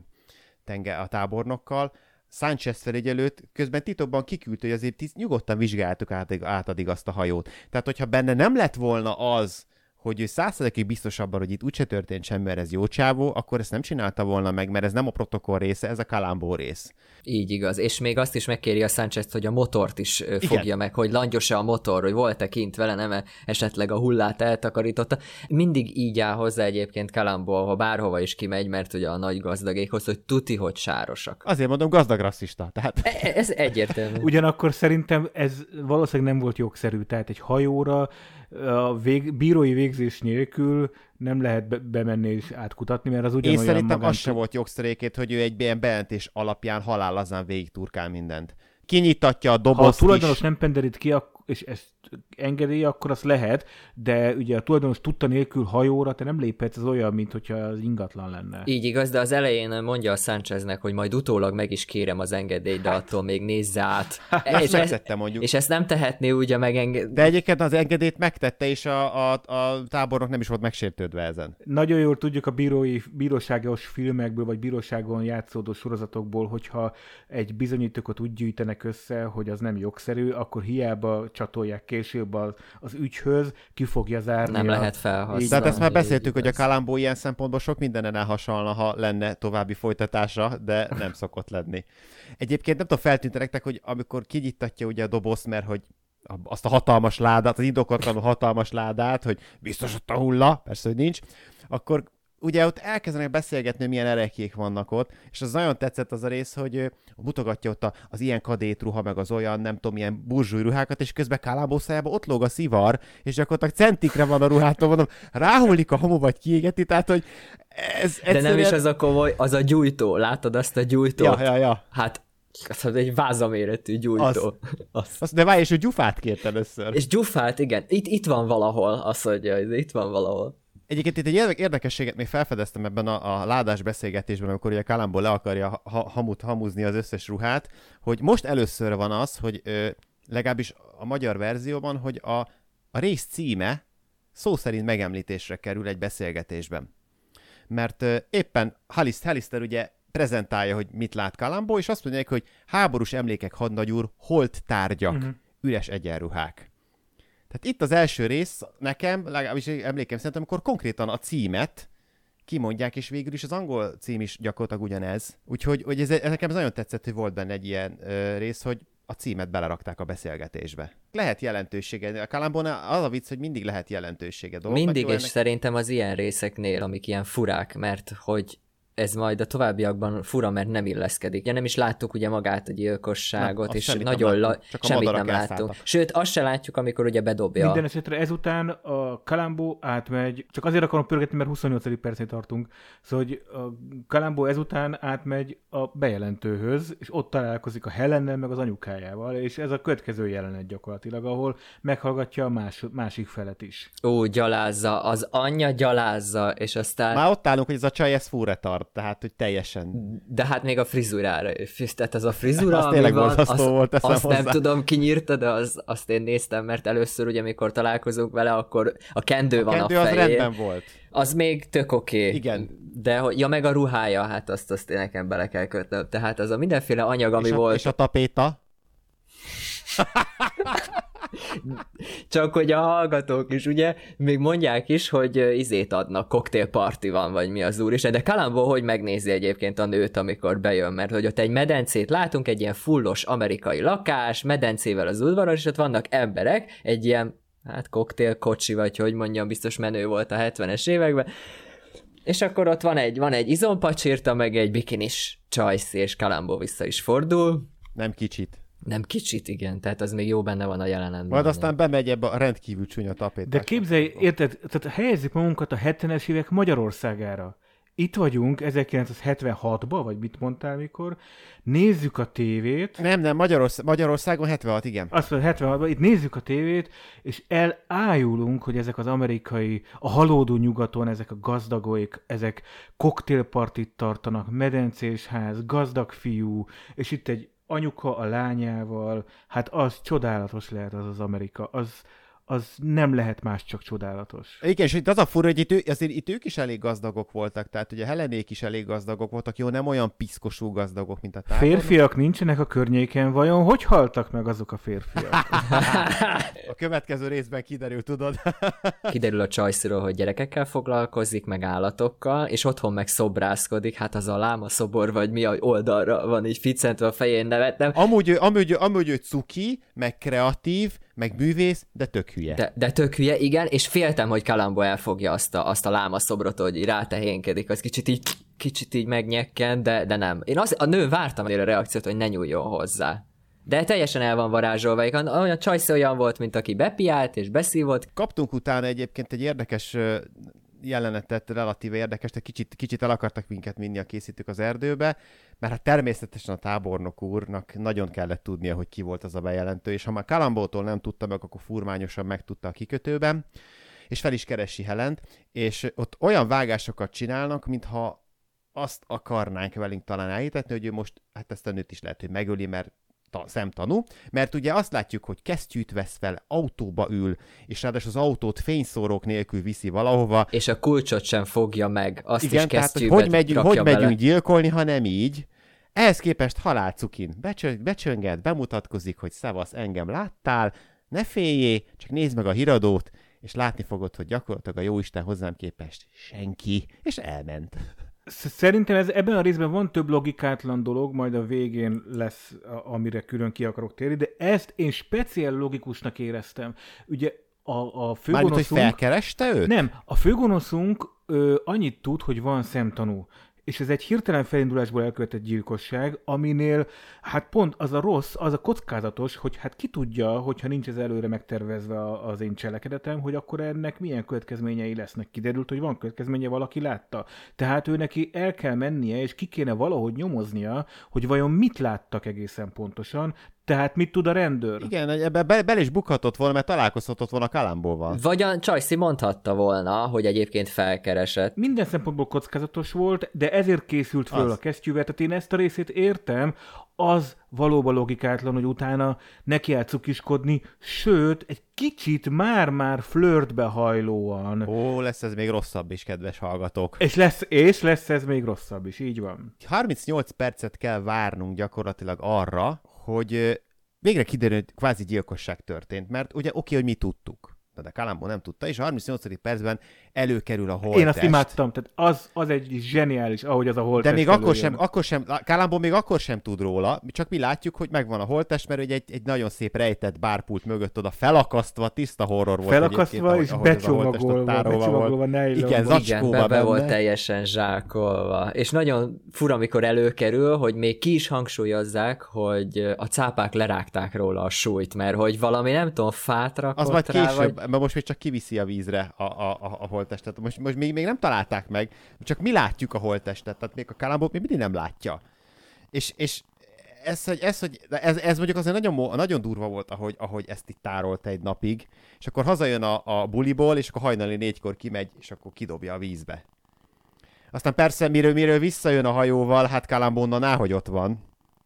tenge, a tábornokkal, Sánchez felügyelőt közben titokban kiküldte, hogy azért nyugodtan vizsgáltuk át, át addig azt a hajót. Tehát, hogyha benne nem lett volna az, hogy ő százszerzekig biztos abban, hogy itt úgyse történt semmi, mert ez jó csávó, akkor ezt nem csinálta volna meg, mert ez nem a protokoll része, ez a kalambó rész. Így igaz, és még azt is megkéri a sanchez hogy a motort is fogja meg, hogy langyos-e a motor, hogy volt-e kint vele, nem esetleg a hullát eltakarította. Mindig így áll hozzá egyébként Kalambó, ha bárhova is kimegy, mert ugye a nagy gazdagékhoz, hogy tuti, hogy sárosak. Azért mondom, gazdag rasszista. Tehát E- Ez egyértelmű. Ugyanakkor szerintem ez valószínűleg nem volt jogszerű, tehát egy hajóra a vég, bírói végzés nélkül nem lehet be, bemenni és átkutatni, mert az Én ugyanolyan szerintem magán... az sem volt jogszerékét, hogy ő egy ilyen bejelentés alapján halálazán végig turkál mindent. Kinyitatja a Ha a dobozt tulajdonos is. nem penderít ki, és ezt engedély, akkor az lehet, de ugye a tulajdonos tudta nélkül hajóra te nem léphetsz, az olyan, mint hogyha az ingatlan lenne. Így igaz, de az elején mondja a Sancheznek, hogy majd utólag meg is kérem az engedélyt, de attól még nézze át. *laughs* Ezt megtette mondjuk. és ezt nem tehetné ugye megengedni. De egyébként az engedélyt megtette, és a, a, a tábornok nem is volt megsértődve ezen. Nagyon jól tudjuk a bírói, bíróságos filmekből, vagy bíróságon játszódó sorozatokból, hogyha egy bizonyítékot úgy gyűjtenek össze, hogy az nem jogszerű, akkor hiába csatolják ki később az, az ügyhöz ki fogja zárni. Nem a... lehet felhasználni. Tehát ezt már Így beszéltük, hogy a. Kalambó ilyen szempontból sok mindenen elhasalna, ha lenne további folytatása, de nem *laughs* szokott lenni. Egyébként nem tudom, feltűnt nektek, hogy amikor kinyittatja ugye a dobozt, mert hogy azt a hatalmas ládát, az indokolatlanul hatalmas ládát, hogy biztos ott a hulla, persze, hogy nincs, akkor ugye ott elkezdenek beszélgetni, hogy milyen erekék vannak ott, és az nagyon tetszett az a rész, hogy mutogatja ott az ilyen kadétruha, meg az olyan, nem tudom, ilyen burzsúj ruhákat, és közben Kálábó szájába ott lóg a szivar, és gyakorlatilag centikre van a ruhától, mondom, ráhullik a hamu, vagy kiégeti, tehát, hogy ez De nem is az a komoly, az a gyújtó. Látod azt a gyújtót? Ja, ja, ja. Hát, az egy vázaméretű gyújtó. Az. *laughs* Azt, de várj, és hogy gyufát kért először. És gyufát, igen, itt, itt van valahol, azt mondja, hogy itt van valahol. Egyébként itt egy érde- érdekességet még felfedeztem ebben a, a ládás beszélgetésben, amikor ugye Kalambó le akarja ha, hamut hamuzni az összes ruhát, hogy most először van az, hogy ö, legalábbis a magyar verzióban, hogy a, a rész címe szó szerint megemlítésre kerül egy beszélgetésben. Mert ö, éppen Halist, Halister ugye prezentálja, hogy mit lát Kalambó, és azt mondják, hogy háborús emlékek hadnagyúr, holt tárgyak, uh-huh. üres egyenruhák. Tehát itt az első rész nekem, legalábbis emlékem szerint, amikor konkrétan a címet kimondják, és végül is az angol cím is gyakorlatilag ugyanez. Úgyhogy hogy ez, ez nekem nagyon tetszett, hogy volt benne egy ilyen ö, rész, hogy a címet belerakták a beszélgetésbe. Lehet jelentősége. A Kalambon az a vicc, hogy mindig lehet jelentősége. Dolgoknak, Mindig, és ennek- szerintem az ilyen részeknél, amik ilyen furák, mert hogy ez majd a továbbiakban fura, mert nem illeszkedik. Ja, nem is láttuk ugye magát a gyilkosságot, Nem, és semmit nem nagyon la... láttunk, csak semmit nem láttunk. elszálltak. Sőt, azt se látjuk, amikor ugye bedobja. Minden esetre ezután a Kalambó átmegy, csak azért akarom pörgetni, mert 28. percén tartunk, szóval hogy a Kalambó ezután átmegy a bejelentőhöz, és ott találkozik a Helennel, meg az anyukájával, és ez a következő jelenet gyakorlatilag, ahol meghallgatja a más, másik felet is. Ó, gyalázza, az anyja gyalázza, és aztán... Már ott állunk, hogy ez a csaj, ez fúre tart, tehát, hogy teljesen... De hát még a frizurára is. Tehát az a frizura, *laughs* Az ami van, azt, volt, azt nem hozzá. tudom, ki nyírta, de az, azt én néztem, mert először ugye, amikor találkozunk vele, akkor a kendő A van kendő a az fején. rendben volt. Az még tök oké. Okay. Igen. De ja, meg a ruhája, hát azt, azt én nekem bele kell kötnöm. Tehát az a mindenféle anyag, ami és, a, volt, és a tapéta? *laughs* csak hogy a hallgatók is, ugye, még mondják is, hogy izét adnak, koktélparti van, vagy mi az úr is, de Kalambó hogy megnézi egyébként a nőt, amikor bejön, mert hogy ott egy medencét látunk, egy ilyen fullos amerikai lakás, medencével az udvaron, és ott vannak emberek, egy ilyen, hát koktélkocsi, vagy hogy mondjam, biztos menő volt a 70-es években, és akkor ott van egy, van egy izompacsírta, meg egy bikinis csajsz, és Kalambó vissza is fordul, Nem kicsit. Nem kicsit, igen, tehát az még jó benne van a jelenetben. Majd aztán bemegy ebbe a rendkívül csúnya tapétát. Hát De képzelj, érted, tehát helyezzük magunkat a 70-es évek Magyarországára. Itt vagyunk 1976-ban, vagy mit mondtál mikor, nézzük a tévét, Nem, nem, Magyarorsz- Magyarországon 76, igen. azt mondja, 76-ban, itt nézzük a tévét, és elájulunk, hogy ezek az amerikai, a halódó nyugaton, ezek a gazdagok, ezek koktélpartit tartanak, medencés ház, gazdag fiú, és itt egy anyuka a lányával, hát az csodálatos lehet az az Amerika, az, az nem lehet más, csak csodálatos. Igen, és itt az a fura, hogy itt, ő, azért itt ők is elég gazdagok voltak, tehát ugye Helenék is elég gazdagok voltak, jó, nem olyan piszkosú gazdagok, mint a tábornok. Férfiak nincsenek a környéken, vajon hogy haltak meg azok a férfiak? *laughs* A következő részben kiderül, tudod. *laughs* Kiderül a csajszról, hogy gyerekekkel foglalkozik, meg állatokkal, és otthon meg szobrászkodik, hát az a láma szobor, vagy mi a oldalra van így ficentve a fején nevettem. amúgy, amúgy, amúgy ő cuki, meg kreatív, meg művész, de tök hülye. De, de tök hülye, igen, és féltem, hogy Kalambó elfogja azt a, azt a láma szobrot, hogy rátehénkedik, az kicsit így, kicsit így megnyekken, de, de nem. Én az, a nő vártam a reakciót, hogy ne nyúljon hozzá. De teljesen el van varázsolva, olyan csajsz olyan volt, mint aki bepiált és beszívott, Kaptunk utána egyébként egy érdekes jelenetet, relatíve érdekes, de kicsit, kicsit el akartak minket vinni a készítők az erdőbe, mert hát természetesen a tábornok úrnak nagyon kellett tudnia, hogy ki volt az a bejelentő, és ha már Kalambótól nem tudta meg, akkor furmányosan megtudta a kikötőben, és fel is keresi Helent, és ott olyan vágásokat csinálnak, mintha azt akarnánk velünk talán elhitetni, hogy ő most, hát ezt a nőt is lehet, hogy megöli, mert ta, szemtanú, mert ugye azt látjuk, hogy kesztyűt vesz fel, autóba ül, és ráadásul az autót fényszórók nélkül viszi valahova. és a kulcsot sem fogja meg. Azt Igen, is tehát hogy hogy megyünk, hogy bele. megyünk gyilkolni, ha nem így. Ehhez képest halálcukin becsö- becsönget, bemutatkozik, hogy szevasz, engem láttál, Ne féljé, csak nézd meg a híradót, és látni fogod, hogy gyakorlatilag a jóisten hozzám képest senki, és elment. Sz- Szerintem ez, ebben a részben van több logikátlan dolog, majd a végén lesz, amire külön ki akarok térni, de ezt én speciál logikusnak éreztem. Ugye a, a Mármint, hogy főgonoszunk... felkereste őt? Nem, a főgonoszunk ö, annyit tud, hogy van szemtanú. És ez egy hirtelen felindulásból elkövetett gyilkosság, aminél hát pont az a rossz, az a kockázatos, hogy hát ki tudja, hogyha nincs ez előre megtervezve az én cselekedetem, hogy akkor ennek milyen következményei lesznek. Kiderült, hogy van következménye, valaki látta. Tehát ő neki el kell mennie, és ki kéne valahogy nyomoznia, hogy vajon mit láttak egészen pontosan, tehát mit tud a rendőr. Igen, ebbe be, bele is bukhatott volna, mert találkozhatott volna Kalambóval. Vagy a Csajci mondhatta volna, hogy egyébként felkeresett. minden szempontból kockázatos volt, de ezért készült föl Az. a kesztyűvel, tehát én ezt a részét értem, az valóban logikátlan, hogy utána neki cukiskodni, sőt, egy kicsit már-már flörtbe hajlóan. Ó, lesz ez még rosszabb is, kedves hallgatók. És lesz, és lesz ez még rosszabb is, így van. 38 percet kell várnunk gyakorlatilag arra, hogy végre kiderül, hogy kvázi gyilkosság történt, mert ugye oké, hogy mi tudtuk. De Kalambó nem tudta, és a 38. percben előkerül a holttest. Én azt imádtam, tehát az, az egy zseniális, ahogy az a holttest De még akkor sem, akkor sem, Kalambó még akkor sem tud róla, csak mi látjuk, hogy megvan a holttest, mert egy, egy nagyon szép rejtett bárpult mögött oda felakasztva, tiszta horror volt Felakasztva és ahogy- becsomagolva, becsomagolva volt. Igen, zacskóba Igen, be, be volt benne. teljesen zsákolva. És nagyon fura, amikor előkerül, hogy még ki is hangsúlyozzák, hogy a cápák lerágták róla a súlyt, mert hogy valami, nem tudom, fát rakott Az majd rá, később, vagy... mert most még csak kiviszi a vízre a, a, a, a holttestet. Most, most még, még nem találták meg, csak mi látjuk a holttestet, tehát még a Kalambót még mindig nem látja. És, és ez, hogy, ez, hogy ez, ez mondjuk azért nagyon, nagyon durva volt, ahogy, ahogy ezt itt tárolta egy napig, és akkor hazajön a, a buliból, és akkor hajnali négykor kimegy, és akkor kidobja a vízbe. Aztán persze, miről, miről visszajön a hajóval, hát Kalambó onnan áhogy ott van,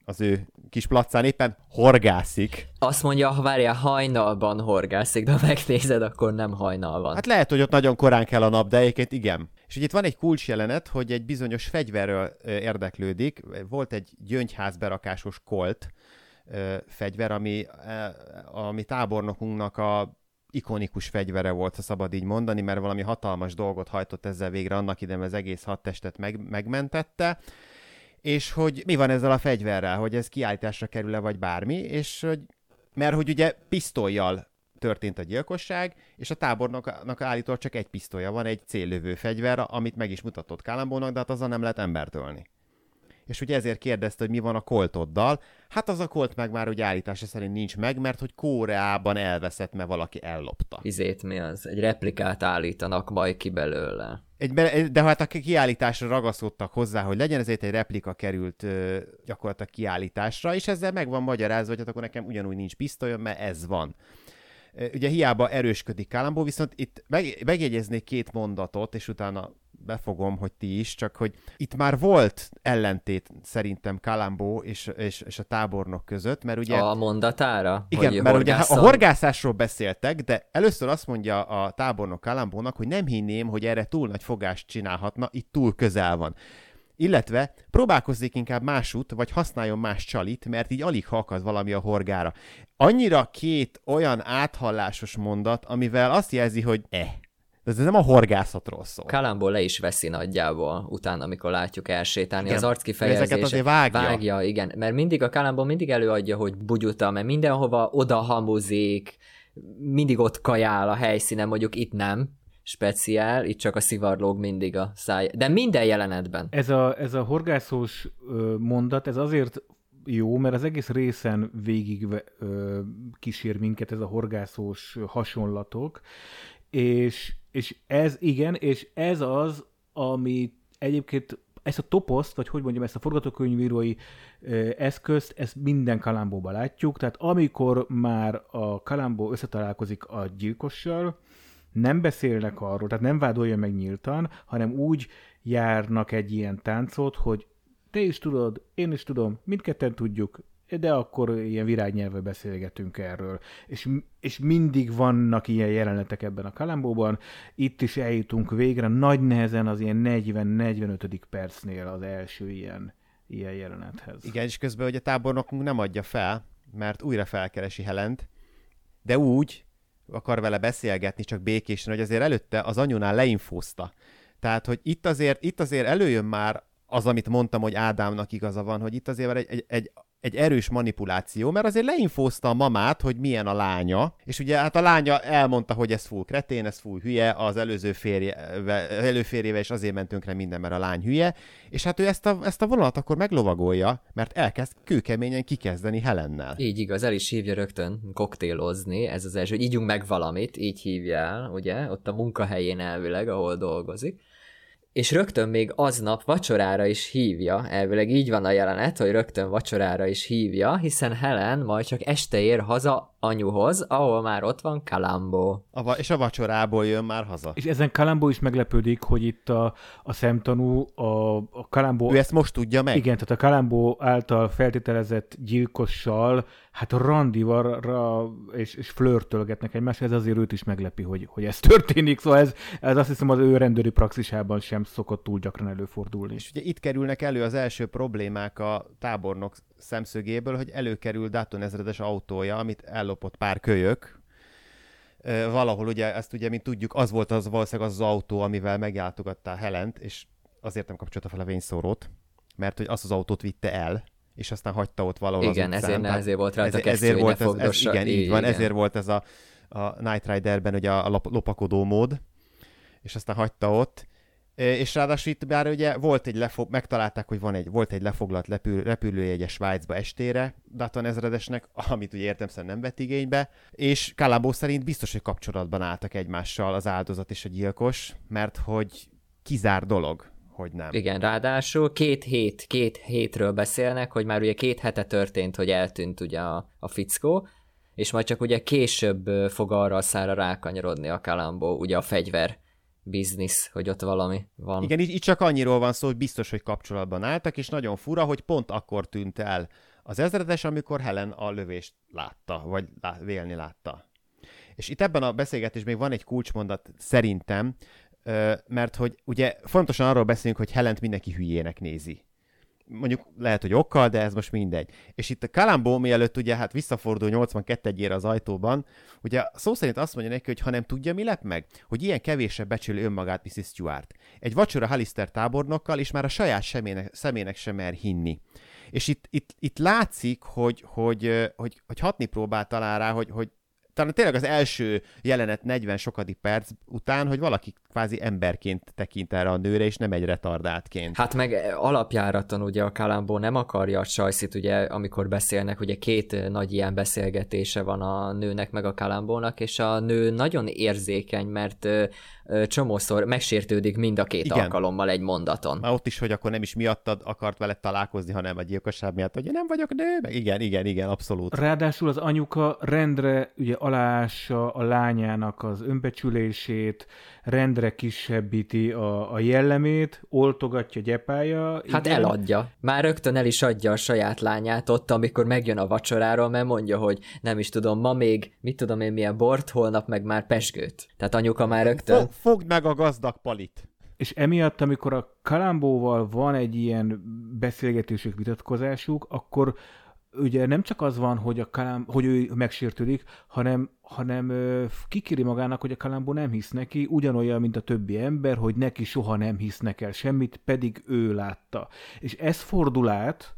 az ő kis placán éppen horgászik. Azt mondja, ha várjál, hajnalban horgászik, de ha megnézed, akkor nem hajnal van. Hát lehet, hogy ott nagyon korán kell a nap, de egyébként igen. És ugye itt van egy kulcsjelenet, hogy egy bizonyos fegyverről érdeklődik. Volt egy gyöngyházberakásos kolt fegyver, ami, ami tábornokunknak a ikonikus fegyvere volt, ha szabad így mondani, mert valami hatalmas dolgot hajtott ezzel végre annak idején az egész hadtestet meg, megmentette, és hogy mi van ezzel a fegyverrel, hogy ez kiállításra kerül-e, vagy bármi, és hogy, mert hogy ugye pisztolyjal történt a gyilkosság, és a tábornoknak állítólag csak egy pisztolya van, egy céllövő fegyver, amit meg is mutatott Kalambónak, de hát azzal nem lehet embert ölni. És ugye ezért kérdezte, hogy mi van a koltoddal. Hát az a kolt meg már ugye állítása szerint nincs meg, mert hogy Kóreában elveszett, mert valaki ellopta. Izét mi az? Egy replikát állítanak majd ki belőle. Egy, de hát a kiállításra ragaszkodtak hozzá, hogy legyen ezért egy replika került ö, gyakorlatilag kiállításra, és ezzel meg van magyarázva, hogy hát akkor nekem ugyanúgy nincs pisztolyom, mert ez van. Ugye hiába erősködik Kalambó, viszont itt meg, megjegyeznék két mondatot, és utána befogom, hogy ti is, csak hogy itt már volt ellentét szerintem Kalambó és, és, és a tábornok között, mert ugye... A mondatára? Igen, hogy mert ugye a horgászásról beszéltek, de először azt mondja a tábornok Kalambónak, hogy nem hinném, hogy erre túl nagy fogást csinálhatna, itt túl közel van. Illetve próbálkozzék inkább másút, vagy használjon más csalit, mert így alig ha akad valami a horgára. Annyira két olyan áthallásos mondat, amivel azt jelzi, hogy eh. De ez nem a horgászatról szól. Kalamból le is veszi nagyjából, utána, amikor látjuk elsétálni. Igen, Az arckifejezése ezeket azért vágja. vágja. igen. Mert mindig a Kalamból mindig előadja, hogy bugyuta, mert mindenhova oda hamuzik, mindig ott kajál a helyszínen, mondjuk itt nem speciál, itt csak a szivarlóg mindig a száj. De minden jelenetben. Ez a, ez a horgászós mondat, ez azért jó, mert az egész részen végig ö, kísér minket ez a horgászós hasonlatok, és, és ez igen, és ez az, ami egyébként ezt a toposzt, vagy hogy mondjam, ezt a forgatókönyvírói eszközt, ezt minden kalambóban látjuk, tehát amikor már a kalambó összetalálkozik a gyilkossal, nem beszélnek arról, tehát nem vádolja meg nyíltan, hanem úgy járnak egy ilyen táncot, hogy te is tudod, én is tudom, mindketten tudjuk, de akkor ilyen virágnyelvvel beszélgetünk erről. És, és mindig vannak ilyen jelenetek ebben a kalambóban. Itt is eljutunk végre, nagy nehezen az ilyen 40-45. percnél az első ilyen, ilyen jelenethez. Igen, és közben hogy a tábornokunk nem adja fel, mert újra felkeresi Helent, de úgy akar vele beszélgetni, csak békésen, hogy azért előtte az anyunál leinfózta. Tehát, hogy itt azért, itt azért előjön már az, amit mondtam, hogy Ádámnak igaza van, hogy itt azért egy, egy, egy egy erős manipuláció, mert azért leinfózta a mamát, hogy milyen a lánya, és ugye hát a lánya elmondta, hogy ez full kretén, ez full hülye, az előző férje, előférjével is azért mentünk le minden, mert a lány hülye, és hát ő ezt a, ezt a vonalat akkor meglovagolja, mert elkezd kőkeményen kikezdeni Helennel. Így igaz, el is hívja rögtön koktélozni, ez az első, hogy ígyunk meg valamit, így hívja el, ugye, ott a munkahelyén elvileg, ahol dolgozik és rögtön még aznap vacsorára is hívja, elvileg így van a jelenet, hogy rögtön vacsorára is hívja, hiszen Helen majd csak este ér haza anyuhoz, ahol már ott van Kalambó. A va- és a vacsorából jön már haza. És ezen Kalambó is meglepődik, hogy itt a, a szemtanú, a, a Kalambó... Ő ezt most tudja meg? Igen, tehát a Kalambó által feltételezett gyilkossal, hát randivarra és, és flörtölgetnek egymást, ez azért őt is meglepi, hogy, hogy ez történik, szóval ez, ez azt hiszem az ő rendőri praxisában sem szokott túl gyakran előfordulni. És ugye itt kerülnek elő az első problémák a tábornok szemszögéből, hogy előkerül Dutton ezredes autója, amit ellopott pár kölyök, valahol ugye, ezt ugye, mint tudjuk, az volt az valószínűleg az, az autó, amivel megjátogatta Helent, és azért nem kapcsolta fel a vényszórót, mert hogy azt az autót vitte el, és aztán hagyta ott valahol Igen, az ezért, ne, ezért volt rá ezért, ezért volt ez, ez, igen, így van, igen. ezért volt ez a, a Night Riderben ugye a, a lopakodó mód, és aztán hagyta ott, és ráadásul itt bár ugye volt egy lefog, megtalálták, hogy van egy, volt egy lefoglalt repül, repülőjegy Svájcba estére Dutton ezredesnek, *laughs* amit ugye értem nem vett igénybe, és Kalambó szerint biztos, hogy kapcsolatban álltak egymással az áldozat és a gyilkos, mert hogy kizár dolog, hogy nem. Igen, ráadásul két hét, két hétről beszélnek, hogy már ugye két hete történt, hogy eltűnt ugye a, a fickó, és majd csak ugye később fog arra a szára rákanyarodni a Kalambó, ugye a fegyver biznisz, hogy ott valami van. Igen, itt csak annyiról van szó, hogy biztos, hogy kapcsolatban álltak, és nagyon fura, hogy pont akkor tűnt el az ezredes, amikor Helen a lövést látta, vagy vélni látta. És itt ebben a beszélgetésben még van egy kulcsmondat szerintem, mert hogy ugye fontosan arról beszélünk, hogy Helent mindenki hülyének nézi mondjuk lehet, hogy okkal, de ez most mindegy. És itt a Kalambó mielőtt ugye hát visszafordul 82 egyére az ajtóban, ugye szó szerint azt mondja neki, hogy ha nem tudja, mi lep meg, hogy ilyen kevésre becsüli önmagát Mrs. Stewart. Egy vacsora Hallister tábornokkal, és már a saját szemének, szemének sem mer hinni. És itt, itt, itt látszik, hogy, hogy, hogy, hogy hatni próbál talán rá, hogy, hogy talán tényleg az első jelenet 40 sokadik perc után, hogy valaki kvázi emberként tekint erre a nőre, és nem egy retardáltként. Hát meg alapjáraton ugye a Kalambó nem akarja a Sajszit, ugye amikor beszélnek, ugye két nagy ilyen beszélgetése van a nőnek meg a Kalambónak, és a nő nagyon érzékeny, mert csomószor megsértődik mind a két Igen. alkalommal egy mondaton. Már ott is, hogy akkor nem is miattad akart vele találkozni, hanem a gyilkosság miatt, hogy nem vagyok nő. Igen, igen, igen, abszolút. Ráadásul az anyuka rendre ugye aláássa a lányának az önbecsülését, rendre kisebbíti a, a jellemét, oltogatja, gyepálja. Hát igen. eladja. Már rögtön el is adja a saját lányát ott, amikor megjön a vacsoráról, mert mondja, hogy nem is tudom, ma még, mit tudom én milyen bort, holnap meg már pesgőt. Tehát anyuka már rögtön... Fog, fogd meg a gazdag palit! És emiatt, amikor a Kalambóval van egy ilyen beszélgetésük, vitatkozásuk, akkor ugye nem csak az van, hogy, a Kalám, hogy ő megsértődik, hanem, hanem kikéri magának, hogy a Kalambó nem hisz neki, ugyanolyan, mint a többi ember, hogy neki soha nem hisznek el semmit, pedig ő látta. És ez fordul át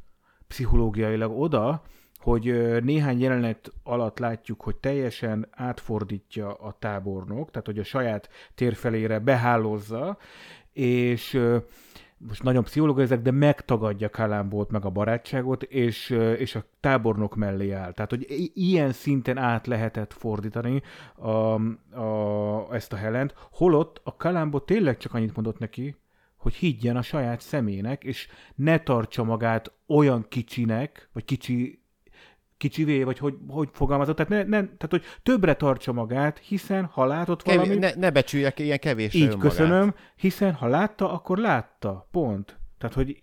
pszichológiailag oda, hogy néhány jelenet alatt látjuk, hogy teljesen átfordítja a tábornok, tehát hogy a saját térfelére behálózza, és most nagyon pszichológus ezek, de megtagadja Kalambót meg a barátságot, és, és a tábornok mellé áll. Tehát, hogy ilyen szinten át lehetett fordítani a, a, ezt a Helent, holott a Kalambó tényleg csak annyit mondott neki, hogy higgyen a saját szemének, és ne tartsa magát olyan kicsinek, vagy kicsi kicsivé, vagy hogy, hogy fogalmazott, tehát, ne, ne, tehát hogy többre tartsa magát, hiszen ha látott valamit... Ne, ne becsüljek ilyen kevés Így önmagát. köszönöm, hiszen ha látta, akkor látta, pont. Tehát, hogy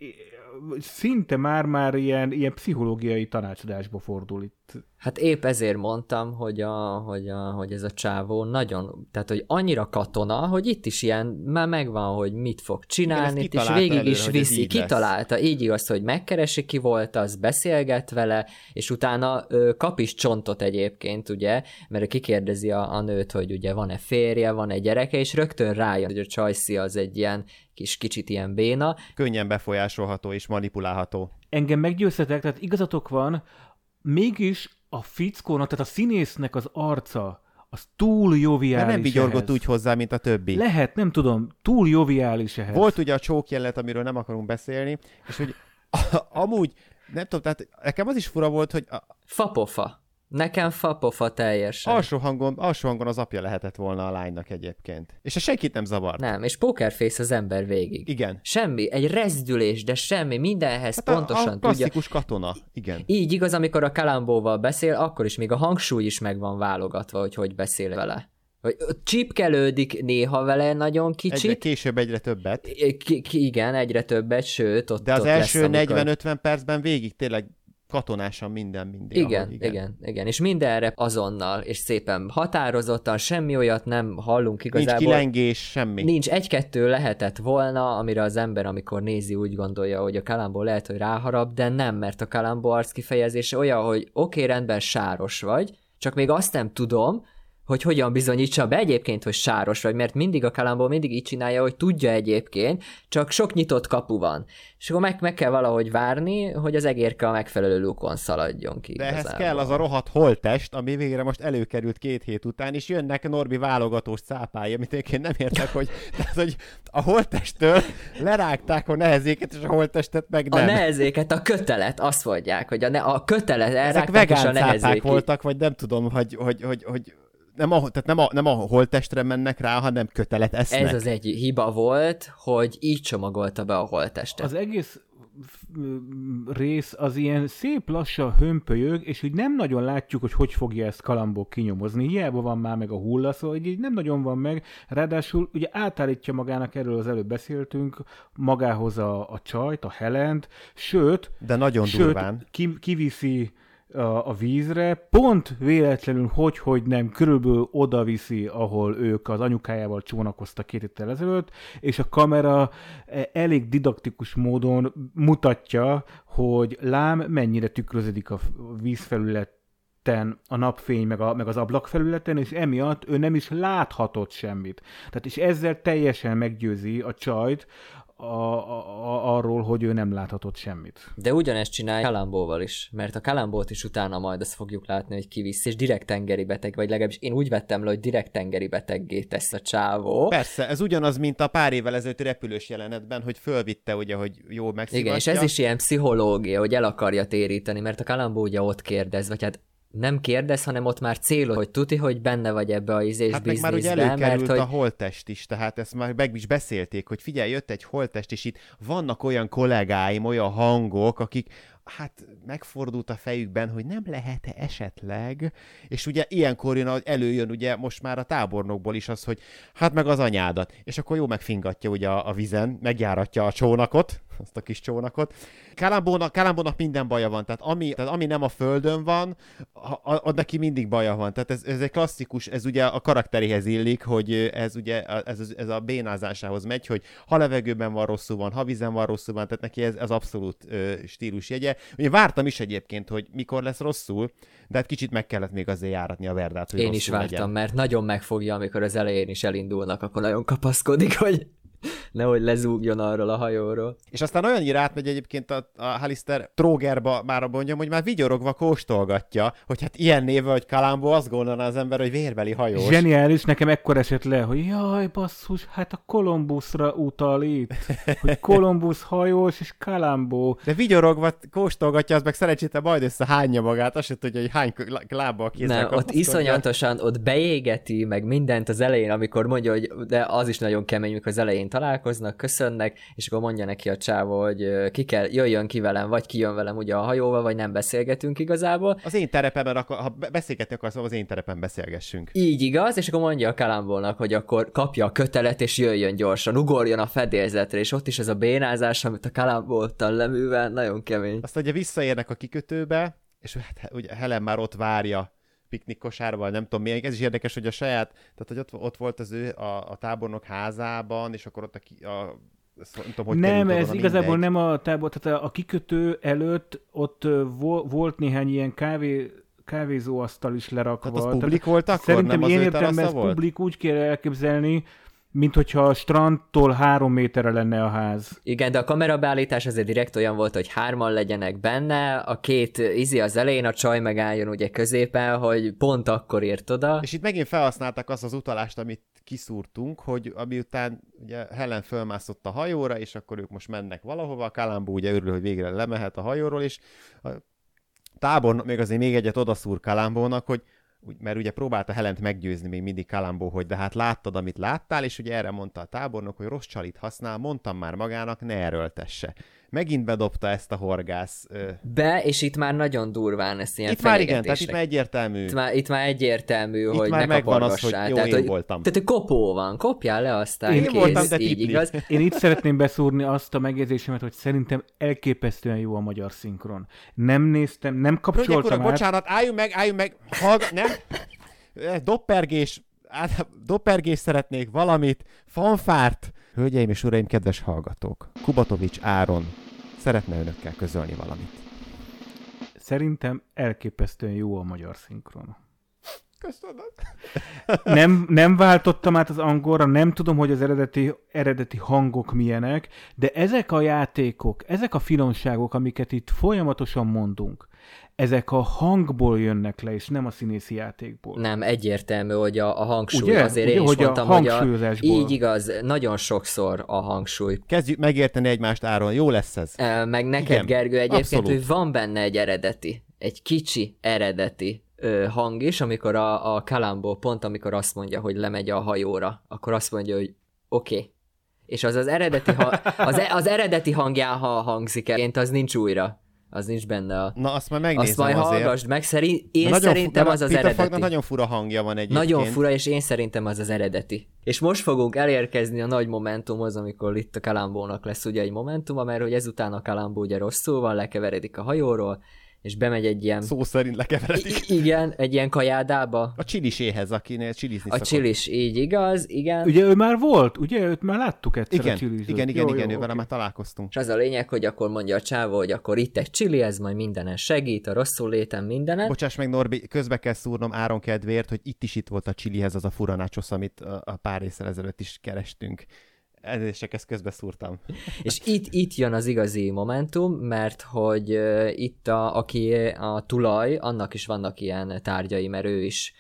szinte már-már ilyen, ilyen pszichológiai tanácsadásba fordul itt. Hát épp ezért mondtam, hogy, a, hogy, a, hogy ez a csávó nagyon, tehát hogy annyira katona, hogy itt is ilyen, már megvan, hogy mit fog csinálni, Igen, és végig előre, is viszi, így lesz. kitalálta, így igaz, hogy megkeresi ki volt, az beszélget vele, és utána ö, kap is csontot egyébként, ugye, mert kikérdezi a, a nőt, hogy ugye van-e férje, van-e gyereke, és rögtön rájön, hogy a Csajci az egy ilyen kis kicsit ilyen béna, Könnyen befolyásolható és manipulálható. Engem meggyőztetek, tehát igazatok van, mégis a fickónak, tehát a színésznek az arca, az túl joviális Mert nem vigyorgott ehhez. úgy hozzá, mint a többi. Lehet, nem tudom, túl joviális ehhez. Volt ugye a csók jelenet, amiről nem akarunk beszélni, és hogy amúgy, nem tudom, tehát nekem az is fura volt, hogy a, fapofa. Nekem fapofa teljesen. alsó, hangon, alsó hangon az apja lehetett volna a lánynak egyébként. És ez senkit nem zavart. Nem, és pokerface az ember végig. Igen. Semmi, egy rezdülés, de semmi, mindenhez Hát pontosan a, a tudja. klasszikus katona. Igen. Így igaz, amikor a Kalambóval beszél, akkor is még a hangsúly is meg van válogatva, hogy hogy beszél vele. Hogy csipkelődik néha vele nagyon Egyre kicsit. később egyre többet. Ki, igen, egyre többet, sőt, ott De az ott első lesz, amikor... 40-50 percben végig tényleg katonásan minden mindig. Igen, ahogy, igen, igen, igen, és mindenre azonnal, és szépen határozottan, semmi olyat nem hallunk Nincs igazából. kilengés, semmi. Nincs egy-kettő lehetett volna, amire az ember, amikor nézi, úgy gondolja, hogy a Kalambó lehet, hogy ráharap, de nem, mert a Kalambó arc kifejezése olyan, hogy oké, okay, rendben sáros vagy, csak még azt nem tudom, hogy hogyan bizonyítsa be egyébként, hogy sáros vagy, mert mindig a Kalambó mindig így csinálja, hogy tudja egyébként, csak sok nyitott kapu van. És akkor meg, meg kell valahogy várni, hogy az egérke a megfelelő lukon szaladjon ki. De ehhez igazából. kell az a rohadt holtest, ami végre most előkerült két hét után, és jönnek Norbi válogatós cápái, amit én nem értek, hogy, *laughs* tehát, hogy a holtestől lerágták a nehezéket, és a holtestet meg A nem. nehezéket, a kötelet, azt mondják, hogy a, ne, a kötelet Ezek elrágták, és a vegán cápák nehezék. voltak, vagy nem tudom, hogy, hogy, hogy, hogy nem a, tehát nem a, nem a holtestre mennek rá, hanem kötelet esznek. Ez az egy hiba volt, hogy így csomagolta be a holtestet. Az egész rész az ilyen szép lassan hömpölyög, és úgy nem nagyon látjuk, hogy hogy fogja ezt Kalambó kinyomozni. Hiába van már meg a hulla, szóval így így nem nagyon van meg. Ráadásul ugye átállítja magának, erről az előbb beszéltünk, magához a, a csajt, a Helent, sőt, De nagyon sőt durván. ki, kiviszi a, vízre, pont véletlenül, hogy, hogy nem, körülbelül oda viszi, ahol ők az anyukájával csónakoztak két héttel ezelőtt, és a kamera eh, elég didaktikus módon mutatja, hogy lám mennyire tükröződik a vízfelületen a napfény, meg, a, meg az ablakfelületen, és emiatt ő nem is láthatott semmit. Tehát és ezzel teljesen meggyőzi a csajt a, a, a, arról, hogy ő nem láthatott semmit. De ugyanezt csinálja Kalambóval is, mert a Kalambót is utána majd azt fogjuk látni, hogy kivisz, és direkt tengeri beteg, vagy legalábbis én úgy vettem le, hogy direkt tengeri beteggé tesz a csávó. Persze, ez ugyanaz, mint a pár évvel ezelőtti repülős jelenetben, hogy fölvitte, ugye, hogy jó megszivatja. Igen, és ez is ilyen pszichológia, hogy el akarja téríteni, mert a Kalambó ugye ott kérdez, vagy hát nem kérdez, hanem ott már célod, hogy tuti, hogy benne vagy ebbe a izés Hát meg már ugye előkerült mert hogy a holtest is, tehát ezt már meg is beszélték, hogy figyelj, jött egy holtest, és itt vannak olyan kollégáim, olyan hangok, akik hát megfordult a fejükben, hogy nem lehet-e esetleg, és ugye ilyenkor jön, előjön ugye most már a tábornokból is az, hogy hát meg az anyádat, és akkor jó megfingatja ugye a, a vizen, megjáratja a csónakot, azt a kis csónakot. Kalambónak, Kalambónak minden baja van, tehát ami, tehát ami nem a földön van, a, a, neki mindig baja van. Tehát ez, ez egy klasszikus, ez ugye a karakteréhez illik, hogy ez ugye ez, ez a bénázásához megy, hogy ha levegőben van rosszul van, ha vízen van rosszul van, tehát neki ez, ez abszolút ö, stílusjegye. Ugye vártam is egyébként, hogy mikor lesz rosszul, de hát kicsit meg kellett még azért járatni a verdát, hogy én is vártam, legyen. mert nagyon megfogja, amikor az elején is elindulnak, akkor nagyon kapaszkodik, hogy nehogy lezúgjon arról a hajóról. És aztán olyannyira átmegy egyébként a, a Hallister trógerba, már mondjam, hogy már vigyorogva kóstolgatja, hogy hát ilyen néve, hogy Kalambó, azt gondolná az ember, hogy vérbeli hajós. Zseniális, nekem ekkor esett le, hogy jaj, basszus, hát a Kolumbuszra utal itt, hogy Kolumbusz hajós és Kalambó. De vigyorogva kóstolgatja, az meg szerencsétlen majd össze hányja magát, azt se tudja, hogy hány k- lábbal kézzel Nem, ott iszonyatosan, ott beégeti, meg mindent az elején, amikor mondja, hogy de az is nagyon kemény, amikor az elején találkoznak, köszönnek, és akkor mondja neki a csávó, hogy ki kell, jöjjön ki velem, vagy ki jön velem ugye a hajóval, vagy nem beszélgetünk igazából. Az én terepemben, akar, ha be- beszélgetni akarsz, az én terepen beszélgessünk. Így igaz, és akkor mondja a Kalambónak, hogy akkor kapja a kötelet, és jöjjön gyorsan, ugorjon a fedélzetre, és ott is ez a bénázás, amit a Kalambó ottan leművel, nagyon kemény. Aztán ugye visszaérnek a kikötőbe, és hát ugye Helen már ott várja piknik kosárban, nem tudom milyen. Ez is érdekes, hogy a saját, tehát hogy ott, ott volt az ő a, a tábornok házában, és akkor ott a, ki, a nem tudom, hogy nem, ez oda, igazából mindegy. nem a tábor, tehát a, kikötő előtt ott volt néhány ilyen kávé, kávézóasztal is lerakva. Tehát az publik volt akkor? Szerintem Nem én értem, ez publik úgy kell elképzelni, mint hogyha a strandtól három méterre lenne a ház. Igen, de a kamerabeállítás azért direkt olyan volt, hogy hárman legyenek benne, a két izi az elején, a csaj megálljon ugye középen, hogy pont akkor ért oda. És itt megint felhasználták azt az utalást, amit kiszúrtunk, hogy amiután ugye Helen fölmászott a hajóra, és akkor ők most mennek valahova, a Kalambó ugye örül, hogy végre lemehet a hajóról, és a tábornok még azért még egyet odaszúr Kalambónak, hogy úgy- mert ugye próbálta Helent meggyőzni még mindig Kalambó, hogy de hát láttad, amit láttál, és ugye erre mondta a tábornok, hogy rossz csalit használ, mondtam már magának, ne erőltesse. Megint bedobta ezt a horgász. Ö... Be, és itt már nagyon durván ezt ilyen Itt már igen, tehát itt már egyértelmű. itt már, itt már egyértelmű, Itt hogy már ne megvan az, hogy jó, tehát, én hogy, voltam. Tehát, hogy kopó van, kopjál le aztán, Én kész, voltam, de így igaz. *laughs* Én itt szeretném beszúrni azt a megjegyzésemet, hogy szerintem elképesztően jó a magyar szinkron. Nem néztem, nem Hölgyek, kapcsoltam urak, át. bocsánat, álljunk meg, álljunk meg, hallga, nem? *laughs* Doppergés, át, doppergés szeretnék, valamit, fanfárt. Hölgyeim és uraim, kedves hallgatók, Kubatovics Áron szeretne önökkel közölni valamit. Szerintem elképesztően jó a magyar szinkron. Köszönöm. *laughs* Nem, nem váltottam át az angolra, nem tudom, hogy az eredeti, eredeti hangok milyenek, de ezek a játékok, ezek a finomságok, amiket itt folyamatosan mondunk, ezek a hangból jönnek le, és nem a színészi játékból. Nem, egyértelmű, hogy a, a hangsúly. Ugye? Azért Ugye, én is hogy a mondtam, hogy a, hangsúlyozásból. így igaz, nagyon sokszor a hangsúly. Kezdjük megérteni egymást, Áron, jó lesz ez. Ö, Meg neked, Igen, Gergő, egyébként, abszolút. hogy van benne egy eredeti, egy kicsi eredeti ö, hang is, amikor a, a Kalambó pont, amikor azt mondja, hogy lemegy a hajóra, akkor azt mondja, hogy oké. Okay. És az az eredeti, ha, *laughs* az, e- az eredeti hangján, ha hangzik el, az nincs újra. Az nincs benne a... Na, azt majd Azt megnézem majd azért. hallgassd meg, szerint, én Nagyon fu- szerintem de az az Peter eredeti. Nagyon fura hangja van egyébként. Nagyon fura, és én szerintem az az eredeti. És most fogunk elérkezni a nagy momentumhoz, amikor itt a Kalambónak lesz ugye egy momentuma, mert hogy ezután a Kalambó ugye rosszul van, lekeveredik a hajóról, és bemegy egy ilyen... Szó szerint lekeveredik. I- igen, egy ilyen kajádába. A csiliséhez, akinél csilizni A szokott. csilis, így igaz, igen. Ugye ő már volt, ugye? Őt már láttuk egyszer Igen, a Chili's-ön. igen, igen, Jó, igen, jó, ő vele oké. már találkoztunk. És az a lényeg, hogy akkor mondja a csávó, hogy akkor itt egy csili, ez majd mindenen segít, a rosszul léten mindenen. Bocsáss meg, Norbi, közbe kell szúrnom Áron kedvéért, hogy itt is itt volt a csilihez az a furanácsos, amit a, a pár részsel ezelőtt is kerestünk. Ezért csak ezt közbe szúrtam. *laughs* És itt, itt jön az igazi momentum, mert hogy uh, itt a, aki a tulaj, annak is vannak ilyen tárgyai, mert ő is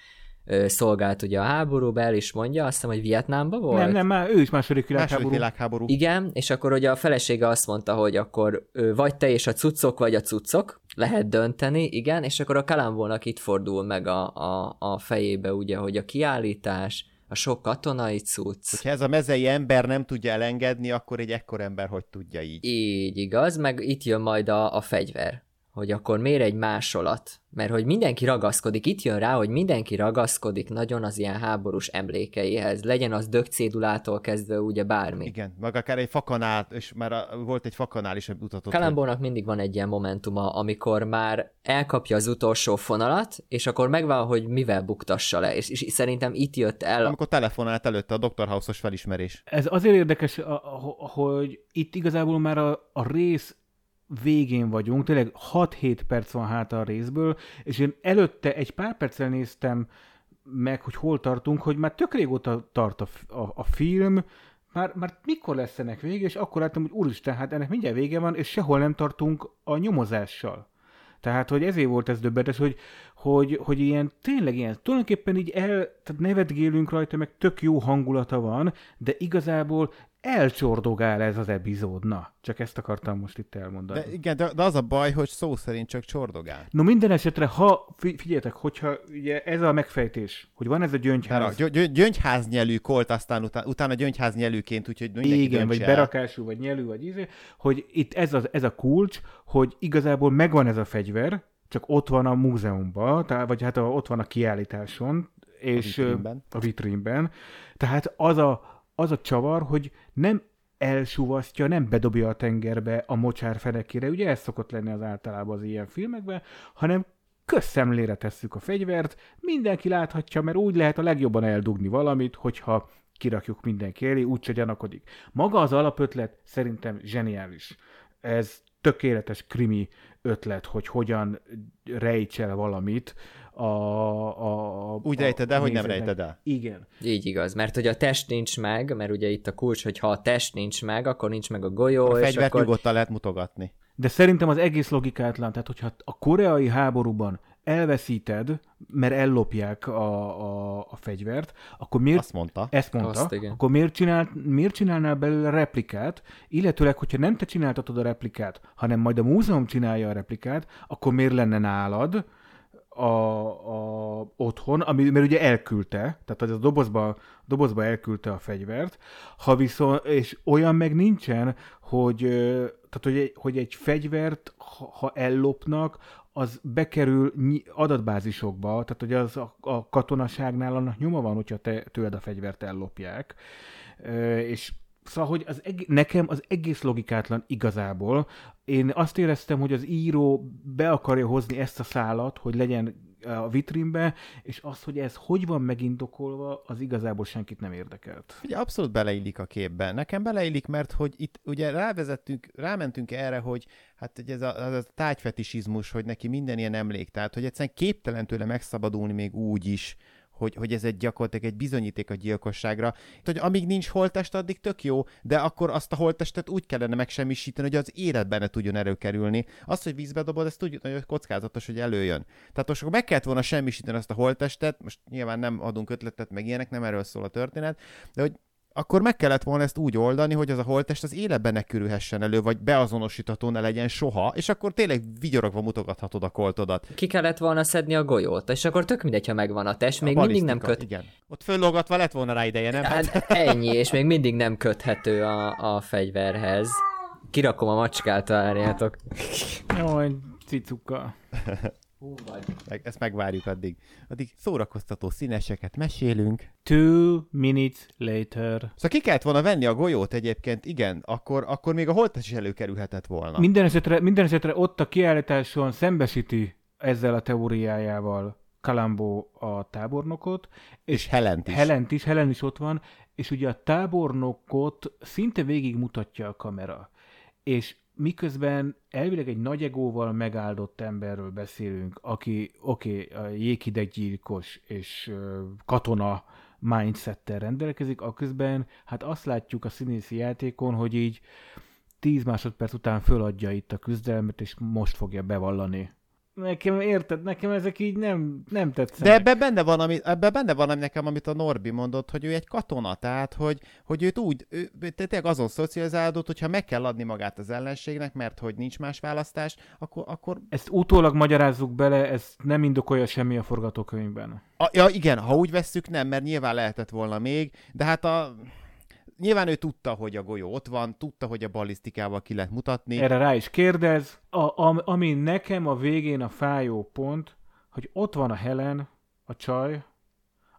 uh, szolgált ugye a háborúba, el is mondja, azt hiszem, hogy Vietnámban volt. Nem, nem, már ő is második Második világháború. világháború. Igen, és akkor ugye a felesége azt mondta, hogy akkor vagy te és a cuccok, vagy a cuccok, lehet dönteni, igen, és akkor a Kalambónak itt fordul meg a, a, a fejébe ugye, hogy a kiállítás, a sok katonai cucc, Hogyha ez a mezei ember nem tudja elengedni, akkor egy ekkor ember hogy tudja így? Így igaz, meg itt jön majd a, a fegyver, hogy akkor miért egy másolat? Mert hogy mindenki ragaszkodik, itt jön rá, hogy mindenki ragaszkodik nagyon az ilyen háborús emlékeihez, legyen az dögcédulától kezdve ugye bármi. Igen, meg akár egy fakanál, és már a, volt egy fakanál is, amit mutatott. hogy- Kalambónak mindig van egy ilyen momentuma, amikor már elkapja az utolsó fonalat, és akkor megvan, hogy mivel buktassa le, és, és szerintem itt jött el Amikor telefonált előtte a Dr. House-os felismerés. Ez azért érdekes, a- a- hogy itt igazából már a, a rész végén vagyunk, tényleg 6-7 perc van hátra a részből, és én előtte egy pár perccel néztem meg, hogy hol tartunk, hogy már tök régóta tart a, a, a film, már, már mikor lesz ennek vége, és akkor láttam, hogy úristen, hát ennek mindjárt vége van, és sehol nem tartunk a nyomozással. Tehát, hogy ezért volt ez döbbenetes, hogy, hogy, hogy ilyen, tényleg ilyen, tulajdonképpen így el, tehát nevetgélünk rajta, meg tök jó hangulata van, de igazából elcsordogál ez az epizód. Na, csak ezt akartam most itt elmondani. De igen, de, de az a baj, hogy szó szerint csak csordogál. No minden esetre, ha, fi- figyeljetek, hogyha ugye ez a megfejtés, hogy van ez a gyöngyház, Mert a gy- gy- gyöngyháznyelű kolt, aztán utána, utána gyöngyháznyelűként, úgyhogy mindenki igen, vagy el. berakású, vagy nyelő, vagy izé, hogy itt ez, az, ez a kulcs, hogy igazából megvan ez a fegyver, csak ott van a múzeumban, tehát, vagy hát a, ott van a kiállításon, és ö, vitrínben. a vitrínben. Tehát az a, az a csavar, hogy nem elsúvasztja, nem bedobja a tengerbe a mocsár fenekére, ugye ez szokott lenni az általában az ilyen filmekben, hanem közszemlére tesszük a fegyvert, mindenki láthatja, mert úgy lehet a legjobban eldugni valamit, hogyha kirakjuk mindenki elé, úgyse gyanakodik. Maga az alapötlet szerintem zseniális. Ez tökéletes krimi ötlet, hogy hogyan rejtsel valamit a, a, a Úgy rejted el, hogy nem rejted el. Igen. Így igaz, mert hogy a test nincs meg, mert ugye itt a kulcs, hogy ha a test nincs meg, akkor nincs meg a golyó, A és fegyvert akkor... nyugodtan lehet mutogatni. De szerintem az egész logikátlan, tehát hogyha a koreai háborúban elveszíted, mert ellopják a, a, a fegyvert, akkor miért Azt mondta. Ezt mondta. Azt, igen. akkor miért, csinált, miért csinálnál belőle replikát, illetőleg, hogyha nem te csináltatod a replikát, hanem majd a múzeum csinálja a replikát, akkor miért lenne nálad a, a otthon, ami, mert ugye elküldte, tehát az a dobozba, dobozba elküldte a fegyvert, ha viszont, és olyan meg nincsen, hogy, tehát, hogy, egy, hogy egy fegyvert, ha, ha ellopnak, az bekerül adatbázisokba, tehát hogy az a, a katonaságnál annak nyoma van, hogyha te, tőled a fegyvert ellopják. És Szóval, hogy az eg- nekem az egész logikátlan igazából. Én azt éreztem, hogy az író be akarja hozni ezt a szálat, hogy legyen a vitrínbe, és az, hogy ez hogy van megindokolva, az igazából senkit nem érdekelt. Ugye abszolút beleillik a képbe. Nekem beleillik, mert hogy itt ugye rávezettünk, rámentünk erre, hogy hát ugye ez a, az a tájfetisizmus, hogy neki minden ilyen emlék, tehát hogy egyszerűen képtelen tőle megszabadulni még úgy is, hogy, hogy ez egy gyakorlatilag egy bizonyíték a gyilkosságra. Hogy amíg nincs holttest, addig tök jó, de akkor azt a holttestet úgy kellene megsemmisíteni, hogy az életben ne tudjon előkerülni. Azt, hogy vízbe dobod, ez tudjuk, hogy kockázatos, hogy előjön. Tehát most akkor meg kellett volna semmisíteni azt a holttestet, most nyilván nem adunk ötletet, meg ilyenek, nem erről szól a történet, de hogy akkor meg kellett volna ezt úgy oldani, hogy az a holttest az életben ne kerülhessen elő, vagy beazonosítható ne legyen soha, és akkor tényleg vigyorogva mutogathatod a koltodat. Ki kellett volna szedni a golyót, és akkor tök mindegy, ha megvan a test, még A mindig nem köt... Igen. Ott föllogatva lett volna rá ideje, nem? Hát *laughs* ennyi, és még mindig nem köthető a, a fegyverhez. Kirakom a macskát, várjátok. Jaj, cicuka. *laughs* Meg, ezt megvárjuk addig. Addig szórakoztató színeseket mesélünk. Two minutes later. Szóval ki kellett volna venni a golyót egyébként, igen, akkor, akkor még a holttest is előkerülhetett volna. Minden esetre, minden esetre ott a kiállításon szembesíti ezzel a teóriájával Kalambó a tábornokot, és Helent is. Helent is, Helen is ott van, és ugye a tábornokot szinte végig mutatja a kamera. És miközben elvileg egy nagy egóval megáldott emberről beszélünk, aki, oké, okay, a jégideggyilkos és katona mindsettel rendelkezik, aközben hát azt látjuk a színészi játékon, hogy így 10 másodperc után föladja itt a küzdelmet, és most fogja bevallani. Nekem, érted, nekem ezek így nem, nem tetszenek. De ebben benne van, ami, ebben benne van ami nekem, amit a Norbi mondott, hogy ő egy katona, tehát, hogy, hogy őt úgy, ő tényleg azon szocializálódott, hogyha meg kell adni magát az ellenségnek, mert hogy nincs más választás, akkor, akkor Ezt utólag magyarázzuk bele, ez nem indokolja semmi a forgatókönyvben. a, ja igen, ha úgy vesszük, nem, mert nyilván lehetett volna még, de hát a, nyilván ő tudta, hogy a golyó ott van, tudta, hogy a balisztikával ki lehet mutatni. Erre rá is kérdez. A, a, ami nekem a végén a fájó pont, hogy ott van a Helen, a csaj,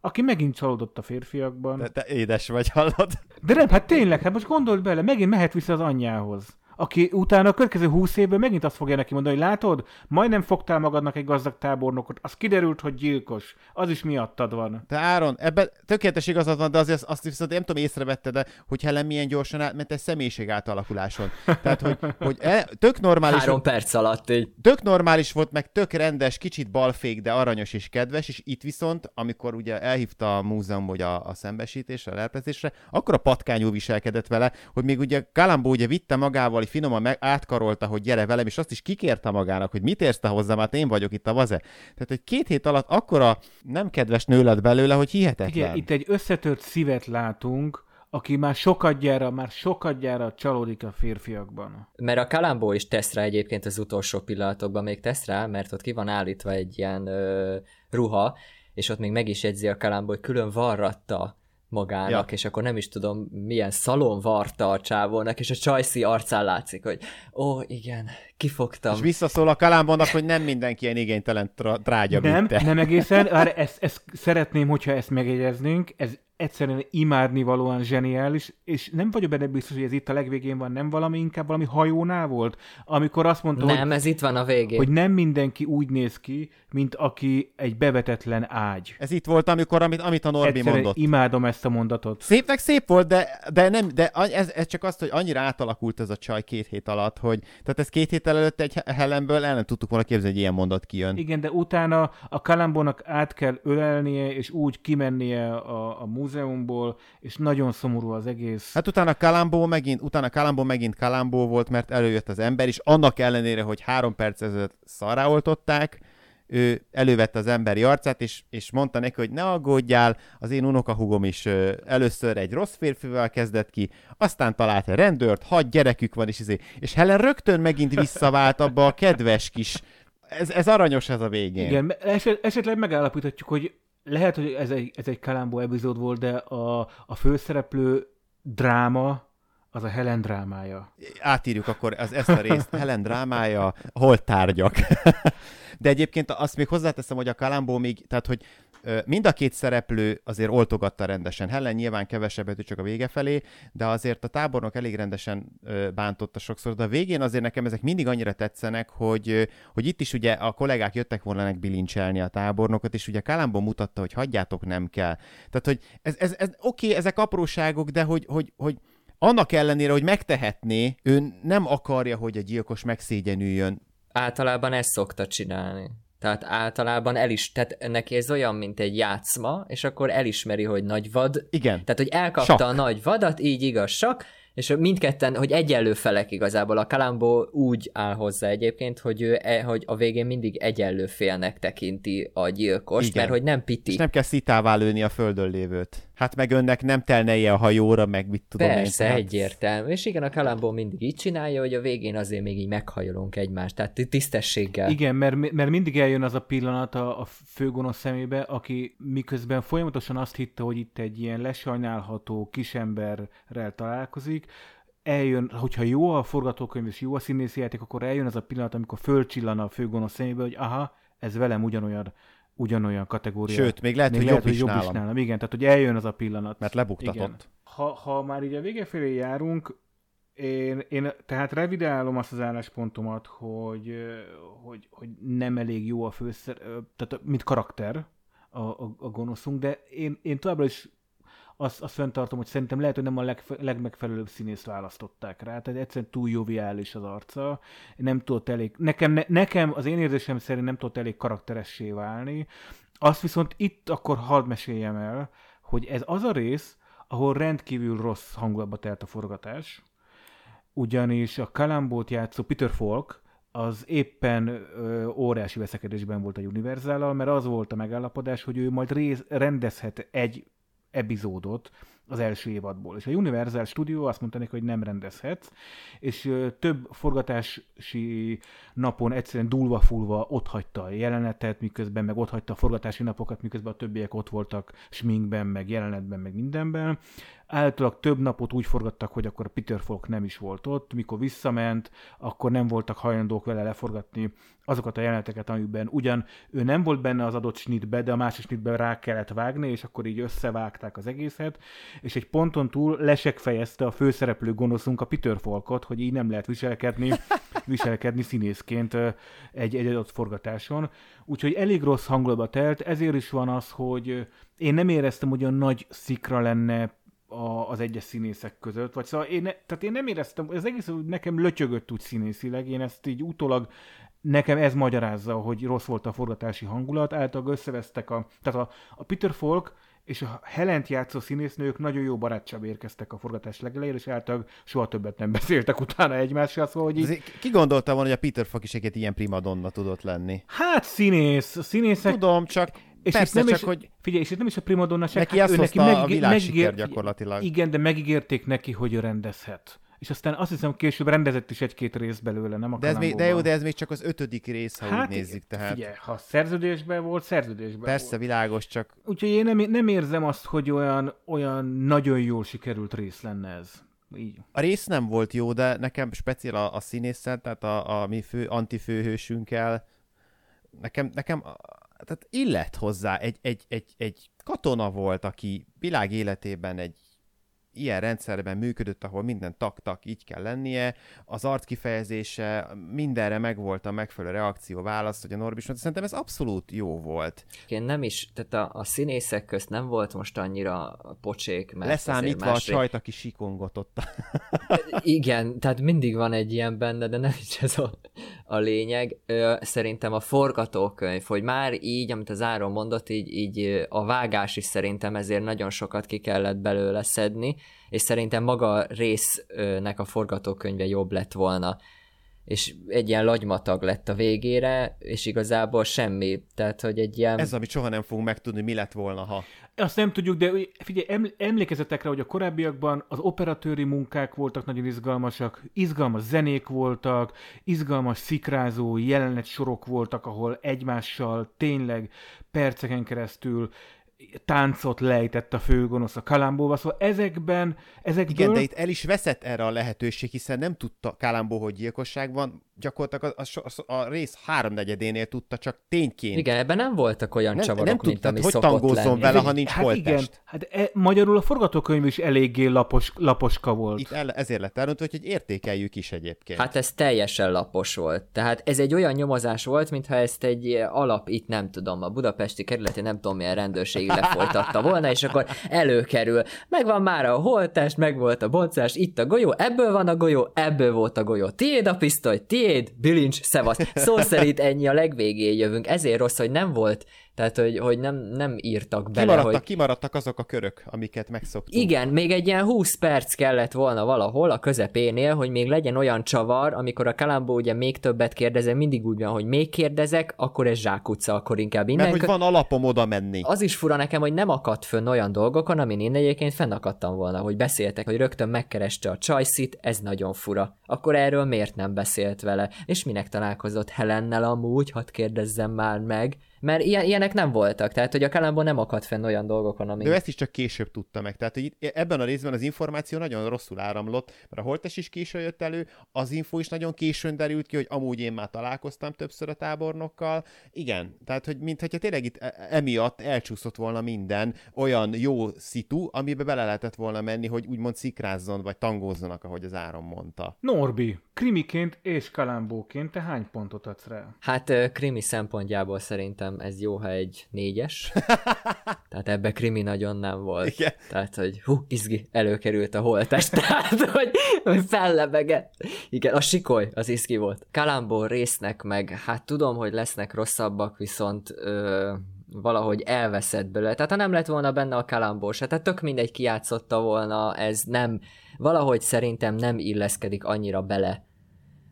aki megint csalódott a férfiakban. De, te édes vagy, hallod? de nem, hát tényleg, hát most gondold bele, megint mehet vissza az anyjához. Aki utána a következő húsz évben megint azt fogja neki mondani, hogy látod, majdnem fogtál magadnak egy gazdag tábornokot, az kiderült, hogy gyilkos, az is miattad van. Te Áron, ebben tökéletes igazad van, de azért azt viszont nem tudom észrevette, de hogy Helen milyen gyorsan átment egy személyiség átalakuláson. Tehát, hogy, hogy e, tök normális, Három perc alatt így. tök normális volt, meg tök rendes, kicsit balfék, de aranyos és kedves, és itt viszont, amikor ugye elhívta a múzeum, hogy a, a szembesítésre, a lerpezésre, akkor a patkányú viselkedett vele, hogy még ugye Kalambó ugye vitte magával, finoman meg, átkarolta, hogy gyere velem, és azt is kikérte magának, hogy mit érsz te hozzám, hát én vagyok itt a vaze. Tehát, hogy két hét alatt akkora nem kedves nő lett belőle, hogy hihetetlen. Ugye, itt egy összetört szívet látunk, aki már sokadjára, már sokadjára csalódik a férfiakban. Mert a Kalambó is tesz rá egyébként az utolsó pillanatokban, még tesz rá, mert ott ki van állítva egy ilyen ö, ruha, és ott még meg is jegyzi a Kalambó, hogy külön varratta magának, ja. és akkor nem is tudom, milyen szalon varta a csávónak, és a csajszi arcán látszik, hogy ó, igen, kifogtam. És visszaszól a kalambonnak, hogy nem mindenki ilyen igénytelen trágya, Nem, te. nem egészen. Ezt, ezt szeretném, hogyha ezt megjegyeznénk. Ez egyszerűen imádnivalóan zseniális, és nem vagyok benne biztos, hogy ez itt a legvégén van, nem valami, inkább valami hajónál volt, amikor azt mondta, nem, hogy, ez itt van a végén. hogy nem mindenki úgy néz ki, mint aki egy bevetetlen ágy. Ez itt volt, amikor, amit, amit a Norbi Egyszerűen mondott. imádom ezt a mondatot. Szépnek szép volt, de, de, nem, de ez, ez, csak azt, hogy annyira átalakult ez a csaj két hét alatt, hogy tehát ez két héttel előtt egy Helenből el nem tudtuk volna képzelni, hogy ilyen mondat kijön. Igen, de utána a Kalambónak át kell ölelnie, és úgy kimennie a, a múzeumból, és nagyon szomorú az egész. Hát utána Kalambó megint, utána Kalambó megint Kalambó volt, mert előjött az ember, és annak ellenére, hogy három perc ezelőtt szarrá oltották, ő elővette az emberi arcát, és, és mondta neki, hogy ne aggódjál, az én unokahugom is ö, először egy rossz férfival kezdett ki, aztán talált egy rendőrt, hat gyerekük van, és, izé, és Helen rögtön megint visszavált abba a kedves kis ez, ez aranyos ez a végén. Igen, eset, esetleg megállapíthatjuk, hogy lehet, hogy ez egy, ez egy Kalambó epizód volt, de a, a főszereplő dráma az a Helen drámája. Átírjuk akkor az, ezt a részt. *laughs* Helen drámája, hol tárgyak. *laughs* De egyébként azt még hozzáteszem, hogy a Kalambó még, tehát hogy mind a két szereplő azért oltogatta rendesen. Helen nyilván kevesebbet, csak a vége felé, de azért a tábornok elég rendesen bántotta sokszor, de a végén azért nekem ezek mindig annyira tetszenek, hogy, hogy itt is ugye a kollégák jöttek volna bilincselni a tábornokot, és ugye Kalambó mutatta, hogy hagyjátok, nem kell. Tehát, hogy ez, ez, ez oké, ezek apróságok, de hogy, hogy, hogy annak ellenére, hogy megtehetné, ő nem akarja, hogy a gyilkos megszégyenüljön. Általában ezt szokta csinálni. Tehát általában el is, tehát neki ez olyan, mint egy játszma, és akkor elismeri, hogy nagy vad. Igen. Tehát, hogy elkapta Sak. a nagy vadat, így igaz, sak, és mindketten, hogy egyenlő felek igazából. A Kalambó úgy áll hozzá egyébként, hogy, ő, e, hogy a végén mindig egyenlő félnek tekinti a gyilkost, Igen. mert hogy nem piti. És nem kell szitává lőni a földön lévőt. Hát meg önnek nem telneje a hajóra, meg mit tudom Persze, én. hát- egyértelmű. És igen, a Kalambó mindig így csinálja, hogy a végén azért még így meghajolunk egymást, tehát tisztességgel. Igen, mert, mert mindig eljön az a pillanat a, a főgonosz szemébe, aki miközben folyamatosan azt hitte, hogy itt egy ilyen lesajnálható kisemberrel találkozik, eljön, hogyha jó a forgatókönyv és jó a színészi játék, akkor eljön az a pillanat, amikor fölcsillan a főgonosz szemébe, hogy aha, ez velem ugyanolyan, ugyanolyan kategória. Sőt, még lehet, még hogy lehet, jobb hogy is jobb is nálam. Igen, tehát hogy eljön az a pillanat. Mert lebuktatott. Igen. Ha, ha már így a vége felé járunk, én, én tehát revidálom azt az álláspontomat, hogy, hogy, hogy nem elég jó a főszer, tehát mint karakter a, a, a gonoszunk, de én, én továbbra is azt, azt fenntartom, hogy szerintem lehet, hogy nem a leg, legmegfelelőbb színészt választották rá, tehát egyszerűen túl joviális az arca, nem tudott elég, nekem, ne, nekem az én érzésem szerint nem tudott elég karakteressé válni, azt viszont itt akkor hadd meséljem el, hogy ez az a rész, ahol rendkívül rossz hangulatba telt a forgatás, ugyanis a Kalambót játszó Peter Falk az éppen ö, óriási veszekedésben volt a univerzál mert az volt a megállapodás, hogy ő majd rész, rendezhet egy epizódot az első évadból. És a Universal Studio azt mondta neki, hogy nem rendezhetsz, és több forgatási napon egyszerűen dulva-fulva ott hagyta a jelenetet, miközben meg ott hagyta a forgatási napokat, miközben a többiek ott voltak sminkben, meg jelenetben, meg mindenben. Általában több napot úgy forgattak, hogy akkor a Peter Falk nem is volt ott, mikor visszament, akkor nem voltak hajlandók vele leforgatni azokat a jeleneteket, amiben ugyan ő nem volt benne az adott snitbe, de a másik snitbe rá kellett vágni, és akkor így összevágták az egészet, és egy ponton túl lesek fejezte a főszereplő gonoszunk a Peter Falkot, hogy így nem lehet viselkedni, *laughs* viselkedni színészként egy, egy adott forgatáson. Úgyhogy elég rossz hangulatba telt, ezért is van az, hogy én nem éreztem, hogy olyan nagy szikra lenne a, az egyes színészek között, vagy szóval én, tehát én nem éreztem, ez egész nekem lötyögött úgy színészileg, én ezt így utólag nekem ez magyarázza, hogy rossz volt a forgatási hangulat, általában összevesztek a, tehát a, a Peter Falk és a Helent játszó színésznők nagyon jó barátságba érkeztek a forgatás legelejére, és általában soha többet nem beszéltek utána egymással, szóval, hogy így... Ki gondolta volna, hogy a Peter Falk is egy ilyen primadonna tudott lenni? Hát színész, színészek... Tudom, csak És Persze, itt nem csak is, hogy Figyelj, és itt nem is a primadonnaság. Neki azt hozta a világsiker gyakorlatilag. Igen, de megígérték neki, hogy ő rendezhet. És aztán azt hiszem később rendezett is egy-két rész belőle, nem a de ez, még, de jó, de ez még csak az ötödik rész, ha hát, úgy nézzük. Tehát Figyelj, ha szerződésben volt, szerződésben persze volt. világos, csak Úgyhogy én nem, nem érzem azt, hogy olyan, olyan nagyon jól sikerült rész lenne ez. Így. a rész nem volt jó, de nekem speciál a, a színésszel, tehát a, a mi fő, antifőhősünkkel, nekem, nekem tehát illet hozzá, egy, egy, egy, egy katona volt, aki világ életében egy ilyen rendszerben működött, ahol minden tak-tak így kell lennie, az arckifejezése, mindenre megvolt a megfelelő reakció, válasz, hogy a Norbis mondta, szerintem ez abszolút jó volt. Én nem is, tehát a, a színészek közt nem volt most annyira pocsék, mert Leszámítva a másré- csajt, aki sikongott ott. *laughs* Igen, tehát mindig van egy ilyen benne, de nem is ez a, a lényeg. Szerintem a forgatókönyv, hogy már így, amit az Áron mondott, így, így a vágás is szerintem ezért nagyon sokat ki kellett belőle szedni, és szerintem maga a résznek a forgatókönyve jobb lett volna és egy ilyen lagymatag lett a végére, és igazából semmi, tehát hogy egy ilyen... Ez, amit soha nem fogunk megtudni, mi lett volna, ha. Azt nem tudjuk, de figyelj, eml- emlékezetek rá, hogy a korábbiakban az operatőri munkák voltak nagyon izgalmasak, izgalmas zenék voltak, izgalmas szikrázó jelenet sorok voltak, ahol egymással tényleg perceken keresztül táncot lejtett a főgonosz a kalambóval, szóval ezekben, ezekből... Igen, de itt el is veszett erre a lehetőség, hiszen nem tudta Kálámbó, hogy gyilkosság van, gyakorlatilag a, a, a, rész háromnegyedénél tudta csak tényként. Igen, ebben nem voltak olyan nem, csavarok, nem mint tudta, ami hogy szokott tangózzon lenni. vele, ha nincs hát igen, holttest. hát e, magyarul a forgatókönyv is eléggé lapos, laposka volt. Itt el, ezért lett elrontva, hogy értékeljük is egyébként. Hát ez teljesen lapos volt. Tehát ez egy olyan nyomozás volt, mintha ezt egy alap, itt nem tudom, a budapesti kerületi nem tudom milyen rendőrség lefolytatta volna, és akkor előkerül. Megvan már a holtest, meg volt a boncás, itt a golyó, ebből van a golyó, ebből volt a golyó. Tiéd a pisztoly, tiéd, bilincs, szevasz. Szó szerint ennyi a legvégén jövünk. Ezért rossz, hogy nem volt, tehát hogy, hogy nem, nem írtak bele, kimaradtak, hogy kimaradtak azok a körök, amiket megszoktunk. igen, még egy ilyen 20 perc kellett volna valahol a közepénél, hogy még legyen olyan csavar, amikor a Kalambó ugye még többet kérdezem, mindig úgy van, hogy még kérdezek, akkor ez zsákutca, akkor inkább innen. Mert hogy van alapom oda menni. Az is fura nekem, hogy nem akadt fönn olyan dolgokon, amin én egyébként fennakadtam volna, hogy beszéltek, hogy rögtön megkereste a csajszit, ez nagyon fura. Akkor erről miért nem beszélt vele? És minek találkozott Helennel amúgy, hadd kérdezzem már meg. Mert ilyen, ilyenek nem voltak, tehát hogy a Kalambó nem akadt fenn olyan dolgokon, amik... De ő ezt is csak később tudta meg. Tehát hogy itt, ebben a részben az információ nagyon rosszul áramlott, mert a holtes is későn jött elő, az info is nagyon későn derült ki, hogy amúgy én már találkoztam többször a tábornokkal. Igen, tehát hogy mintha tényleg itt e- emiatt elcsúszott volna minden olyan jó szitu, amiben bele lehetett volna menni, hogy úgymond szikrázzon, vagy tangózzanak, ahogy az Áron mondta. Norbi, krimiként és kalambóként te hány pontot adsz rá? Hát krimi szempontjából szerintem ez jó, ha egy négyes. *laughs* Tehát ebbe krimi nagyon nem volt. Igen. Tehát, hogy hú, izgi, előkerült a holtest. *laughs* Tehát, hogy, hogy fellebegett. Igen, a sikoly az izgi volt. Kalambó résznek meg, hát tudom, hogy lesznek rosszabbak, viszont ö, valahogy elveszett belőle. Tehát ha nem lett volna benne a kalambó se, tehát tök mindegy kijátszotta volna, ez nem, valahogy szerintem nem illeszkedik annyira bele.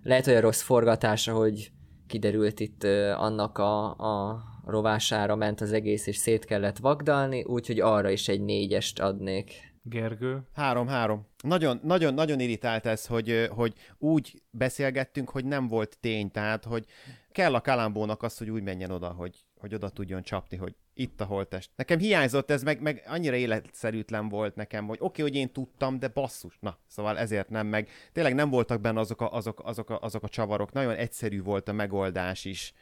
Lehet, hogy a rossz forgatása, hogy kiderült itt annak a, a rovására ment az egész, és szét kellett vagdalni, úgyhogy arra is egy négyest adnék. Gergő? Három-három. Nagyon, nagyon, nagyon irritált ez, hogy, hogy úgy beszélgettünk, hogy nem volt tény, tehát, hogy kell a kalambónak az, hogy úgy menjen oda, hogy, hogy oda tudjon csapni, hogy itt a holtest. Nekem hiányzott ez, meg, meg annyira életszerűtlen volt nekem, hogy oké, okay, hogy én tudtam, de basszus. Na, szóval ezért nem, meg tényleg nem voltak benne azok a, azok, azok, a, azok a csavarok. Nagyon egyszerű volt a megoldás is.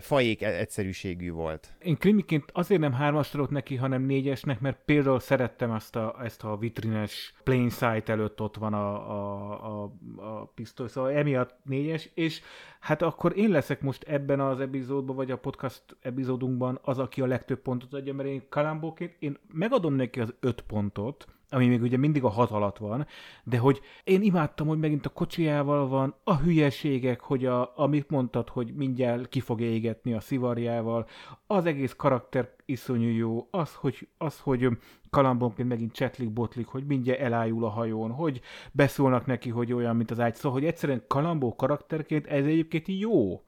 Fajék e- egyszerűségű volt. Én krimiként azért nem hármas adok neki, hanem négyesnek, mert például szerettem ezt a, ezt a vitrines plain sight előtt ott van a, a, a, a pisztoly, szóval emiatt négyes, és hát akkor én leszek most ebben az epizódban, vagy a podcast epizódunkban az, aki a legtöbb pontot adja, mert én kalambóként, én megadom neki az öt pontot, ami még ugye mindig a hat alatt van, de hogy én imádtam, hogy megint a kocsijával van, a hülyeségek, hogy a, amit mondtad, hogy mindjárt ki fog égetni a szivarjával, az egész karakter iszonyú jó, az, hogy, az, hogy kalambonként megint csetlik, botlik, hogy mindjárt elájul a hajón, hogy beszólnak neki, hogy olyan, mint az ágy, szóval, hogy egyszerűen kalambó karakterként ez egyébként jó.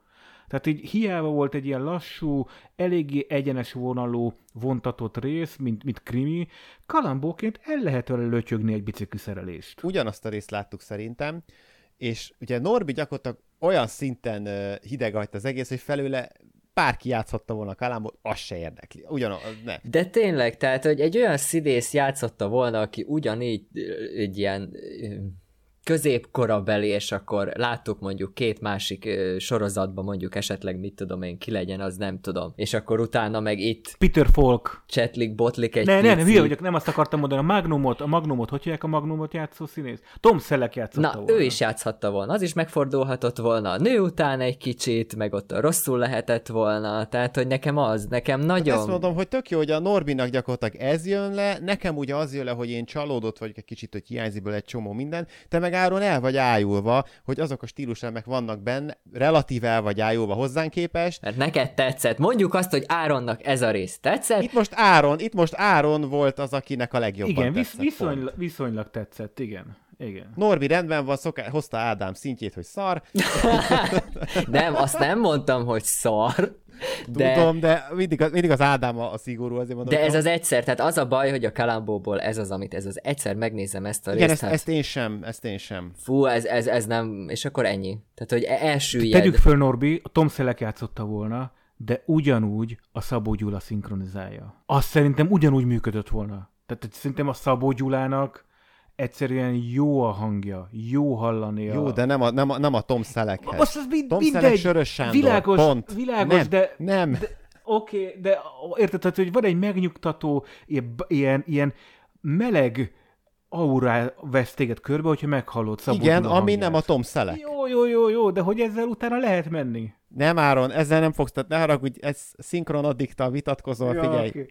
Tehát így hiába volt egy ilyen lassú, eléggé egyenes vonalú, vontatott rész, mint, mint krimi, kalambóként el lehet vele lötyögni egy bicikliszerelést. Ugyanazt a részt láttuk szerintem, és ugye Norbi gyakorlatilag olyan szinten hideg az egész, hogy felőle bárki játszhatta volna a Kalambot, az se érdekli. Ugyanaz, ne. De tényleg, tehát, hogy egy olyan szidész játszotta volna, aki ugyanígy egy ilyen középkorabeli, és akkor láttuk mondjuk két másik ö, sorozatban mondjuk esetleg mit tudom én, ki legyen, az nem tudom. És akkor utána meg itt Peter Falk. csetlik, botlik egy Ne, pici. ne, ne, hülye vagyok, nem azt akartam mondani. A Magnumot, a Magnumot, hogy hívják a Magnumot játszó színész? Tom Selleck játszotta Na, volna. ő is játszhatta volna, az is megfordulhatott volna a nő után egy kicsit, meg ott rosszul lehetett volna, tehát, hogy nekem az, nekem nagyon... Ezt mondom, hogy tök jó, hogy a Norbinak gyakorlatilag ez jön le, nekem ugye az jön le, hogy én csalódott vagyok egy kicsit, hogy hiányzik egy csomó minden, te meg Áron el vagy ájulva, hogy azok a stíluselemek vannak benne, relatív el vagy ájulva hozzánk képest. Mert neked tetszett. Mondjuk azt, hogy Áronnak ez a rész tetszett, Itt most Áron, itt most Áron volt az, akinek a legjobban Igen, visz, tetszett. viszonylag, viszonylag tetszett, igen. Igen. Norbi rendben van, szoká... hozta Ádám szintjét, hogy szar. *laughs* nem, azt nem mondtam, hogy szar, de, Tudom, de mindig, az- mindig az Ádám a, a szigorú, azért mondom. de ez az egyszer, tehát az a baj, hogy a Kalambóból ez az, amit ez az egyszer megnézem ezt a Igen, részt, ezt, hát ezt én sem, ezt én sem. fú, ez, ez, ez nem, és akkor ennyi. Tehát, hogy e- elsüllyed. Tegyük föl, Norbi, a Tom Selleck játszotta volna, de ugyanúgy a Szabó Gyula szinkronizálja. Azt szerintem ugyanúgy működött volna. Tehát szerintem a Szabó Gyulának egyszerűen jó a hangja, jó hallani a... Jó, de nem a, nem a, nem a Tom Selleckhez. Most az mind, Tom Selleck, mindegy. Sörös Sándor, világos, pont. világos, nem, de... Nem, de Oké, okay, de érted, tehát, hogy van egy megnyugtató, ilyen, ilyen, meleg aurá vesz téged körbe, hogyha meghallod Szabó igen, ami hangját. nem a Tom Selleck. Jó, jó, jó, jó, de hogy ezzel utána lehet menni. Nem, Áron, ezzel nem fogsz, tehát ne haragudj, ez szinkron addiktal vitatkozol, Ja, figyelj, oké.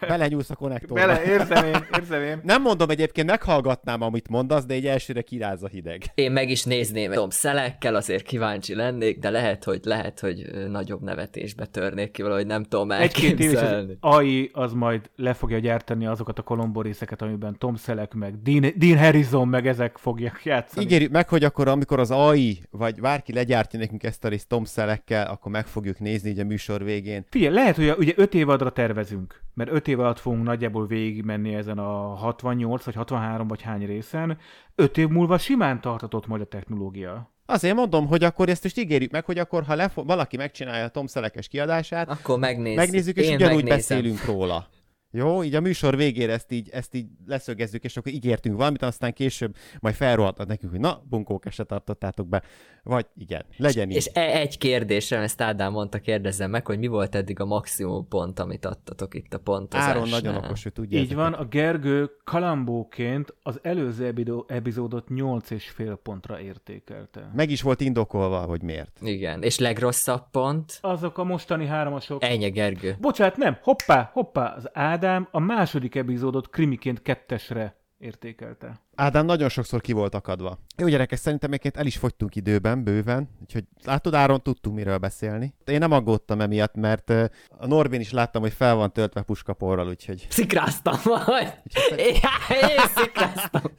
belenyúlsz a konnektorba. Bele, érzem én, érzem én. Nem mondom egyébként, meghallgatnám, amit mondasz, de egy elsőre kiráz a hideg. Én meg is nézném, Tom Szelekkel, azért kíváncsi lennék, de lehet, hogy lehet, hogy nagyobb nevetésbe törnék ki valahogy nem tudom Egy-két év is az elképzelni. AI az majd le fogja gyártani azokat a Colombo részeket, amiben Tom Selleck meg Dean, Dean Harrison meg ezek fogják játszani. Ígérjük meg, hogy akkor amikor az AI, vagy bárki legyártja nekünk ezt a részt Tom Selleckkel, akkor meg fogjuk nézni így a műsor végén. Figyelj, lehet, hogy a, ugye 5 év adra tervezünk, mert 5 év alatt fogunk nagyjából végigmenni ezen a 68 vagy 63 vagy hány részen. 5 év múlva simán tartatott majd a technológia. Azért mondom, hogy akkor ezt most ígérjük meg, hogy akkor ha lefo- valaki megcsinálja a Tom Selleckes kiadását, Akkor megnézzük. megnézzük, és Én ugyanúgy megnézem. beszélünk róla. Jó, így a műsor végére ezt így, ezt így leszögezzük, és akkor ígértünk valamit, aztán később majd felrohadnak nekünk, hogy na, bunkók, se tartottátok be. Vagy igen, legyen így. És e- egy kérdésre, ezt Ádám mondta, kérdezzem meg, hogy mi volt eddig a maximum pont, amit adtatok itt a pontozásnál. Áron nagyon okos, hogy tudja Így ezeket. van, a Gergő kalambóként az előző ebido- epizódot 8,5 pontra értékelte. Meg is volt indokolva, hogy miért. Igen, és legrosszabb pont? Azok a mostani hármasok. Ennyi, Gergő. Bocsát, nem, hoppá, hoppá, az Ádám a második epizódot krimiként kettesre értékelte. Ádám nagyon sokszor ki volt akadva. Jó gyerekek, szerintem egyébként el is fogytunk időben, bőven, úgyhogy látod Áron, tudtunk miről beszélni. Én nem aggódtam emiatt, mert ö, a Norbin is láttam, hogy fel van töltve puskaporral, úgyhogy... Szikráztam majd. Én, én szikráztam. *laughs*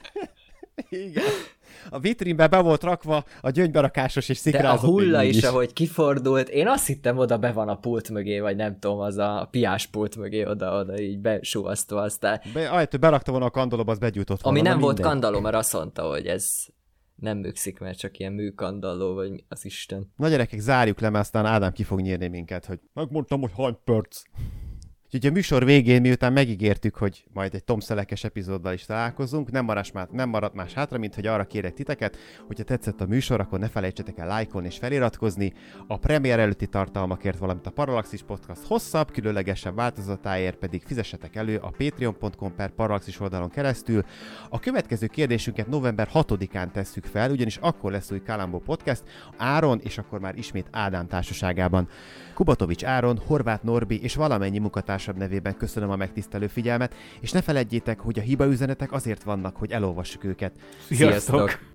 Igen. A vitrínbe be volt rakva a gyöngyberakásos és De a szikrázott hulla is, így ahogy kifordult, én azt hittem oda be van a pult mögé, vagy nem tudom, az a piás pult mögé oda-oda így besúvasztva aztán. Be, ahelyett, berakta volna a kandolóba, az begyújtott volna. Ami nem volt mindegy. kandalló, mert azt mondta, hogy ez nem műkszik, mert csak ilyen műkandalló, vagy az Isten. Na gyerekek, zárjuk le, mert aztán Ádám ki fog nyírni minket, hogy megmondtam, hogy hány perc. Úgyhogy a műsor végén, miután megígértük, hogy majd egy Tom Szelekes epizóddal is találkozunk, nem maradt, már, nem maradt más hátra, mint hogy arra kérek titeket, hogyha tetszett a műsor, akkor ne felejtsetek el lájkolni és feliratkozni. A premier előtti tartalmakért, valamint a Parallaxis Podcast hosszabb, különlegesebb változatáért pedig fizessetek elő a patreon.com per Parallaxis oldalon keresztül. A következő kérdésünket november 6-án tesszük fel, ugyanis akkor lesz új Kalambó Podcast, Áron és akkor már ismét Ádám társaságában. Kubatovics Áron, Horváth Norbi és valamennyi munkatársabb nevében köszönöm a megtisztelő figyelmet, és ne feledjétek, hogy a hibaüzenetek azért vannak, hogy elolvassuk őket. Sziasztok! Sziasztok.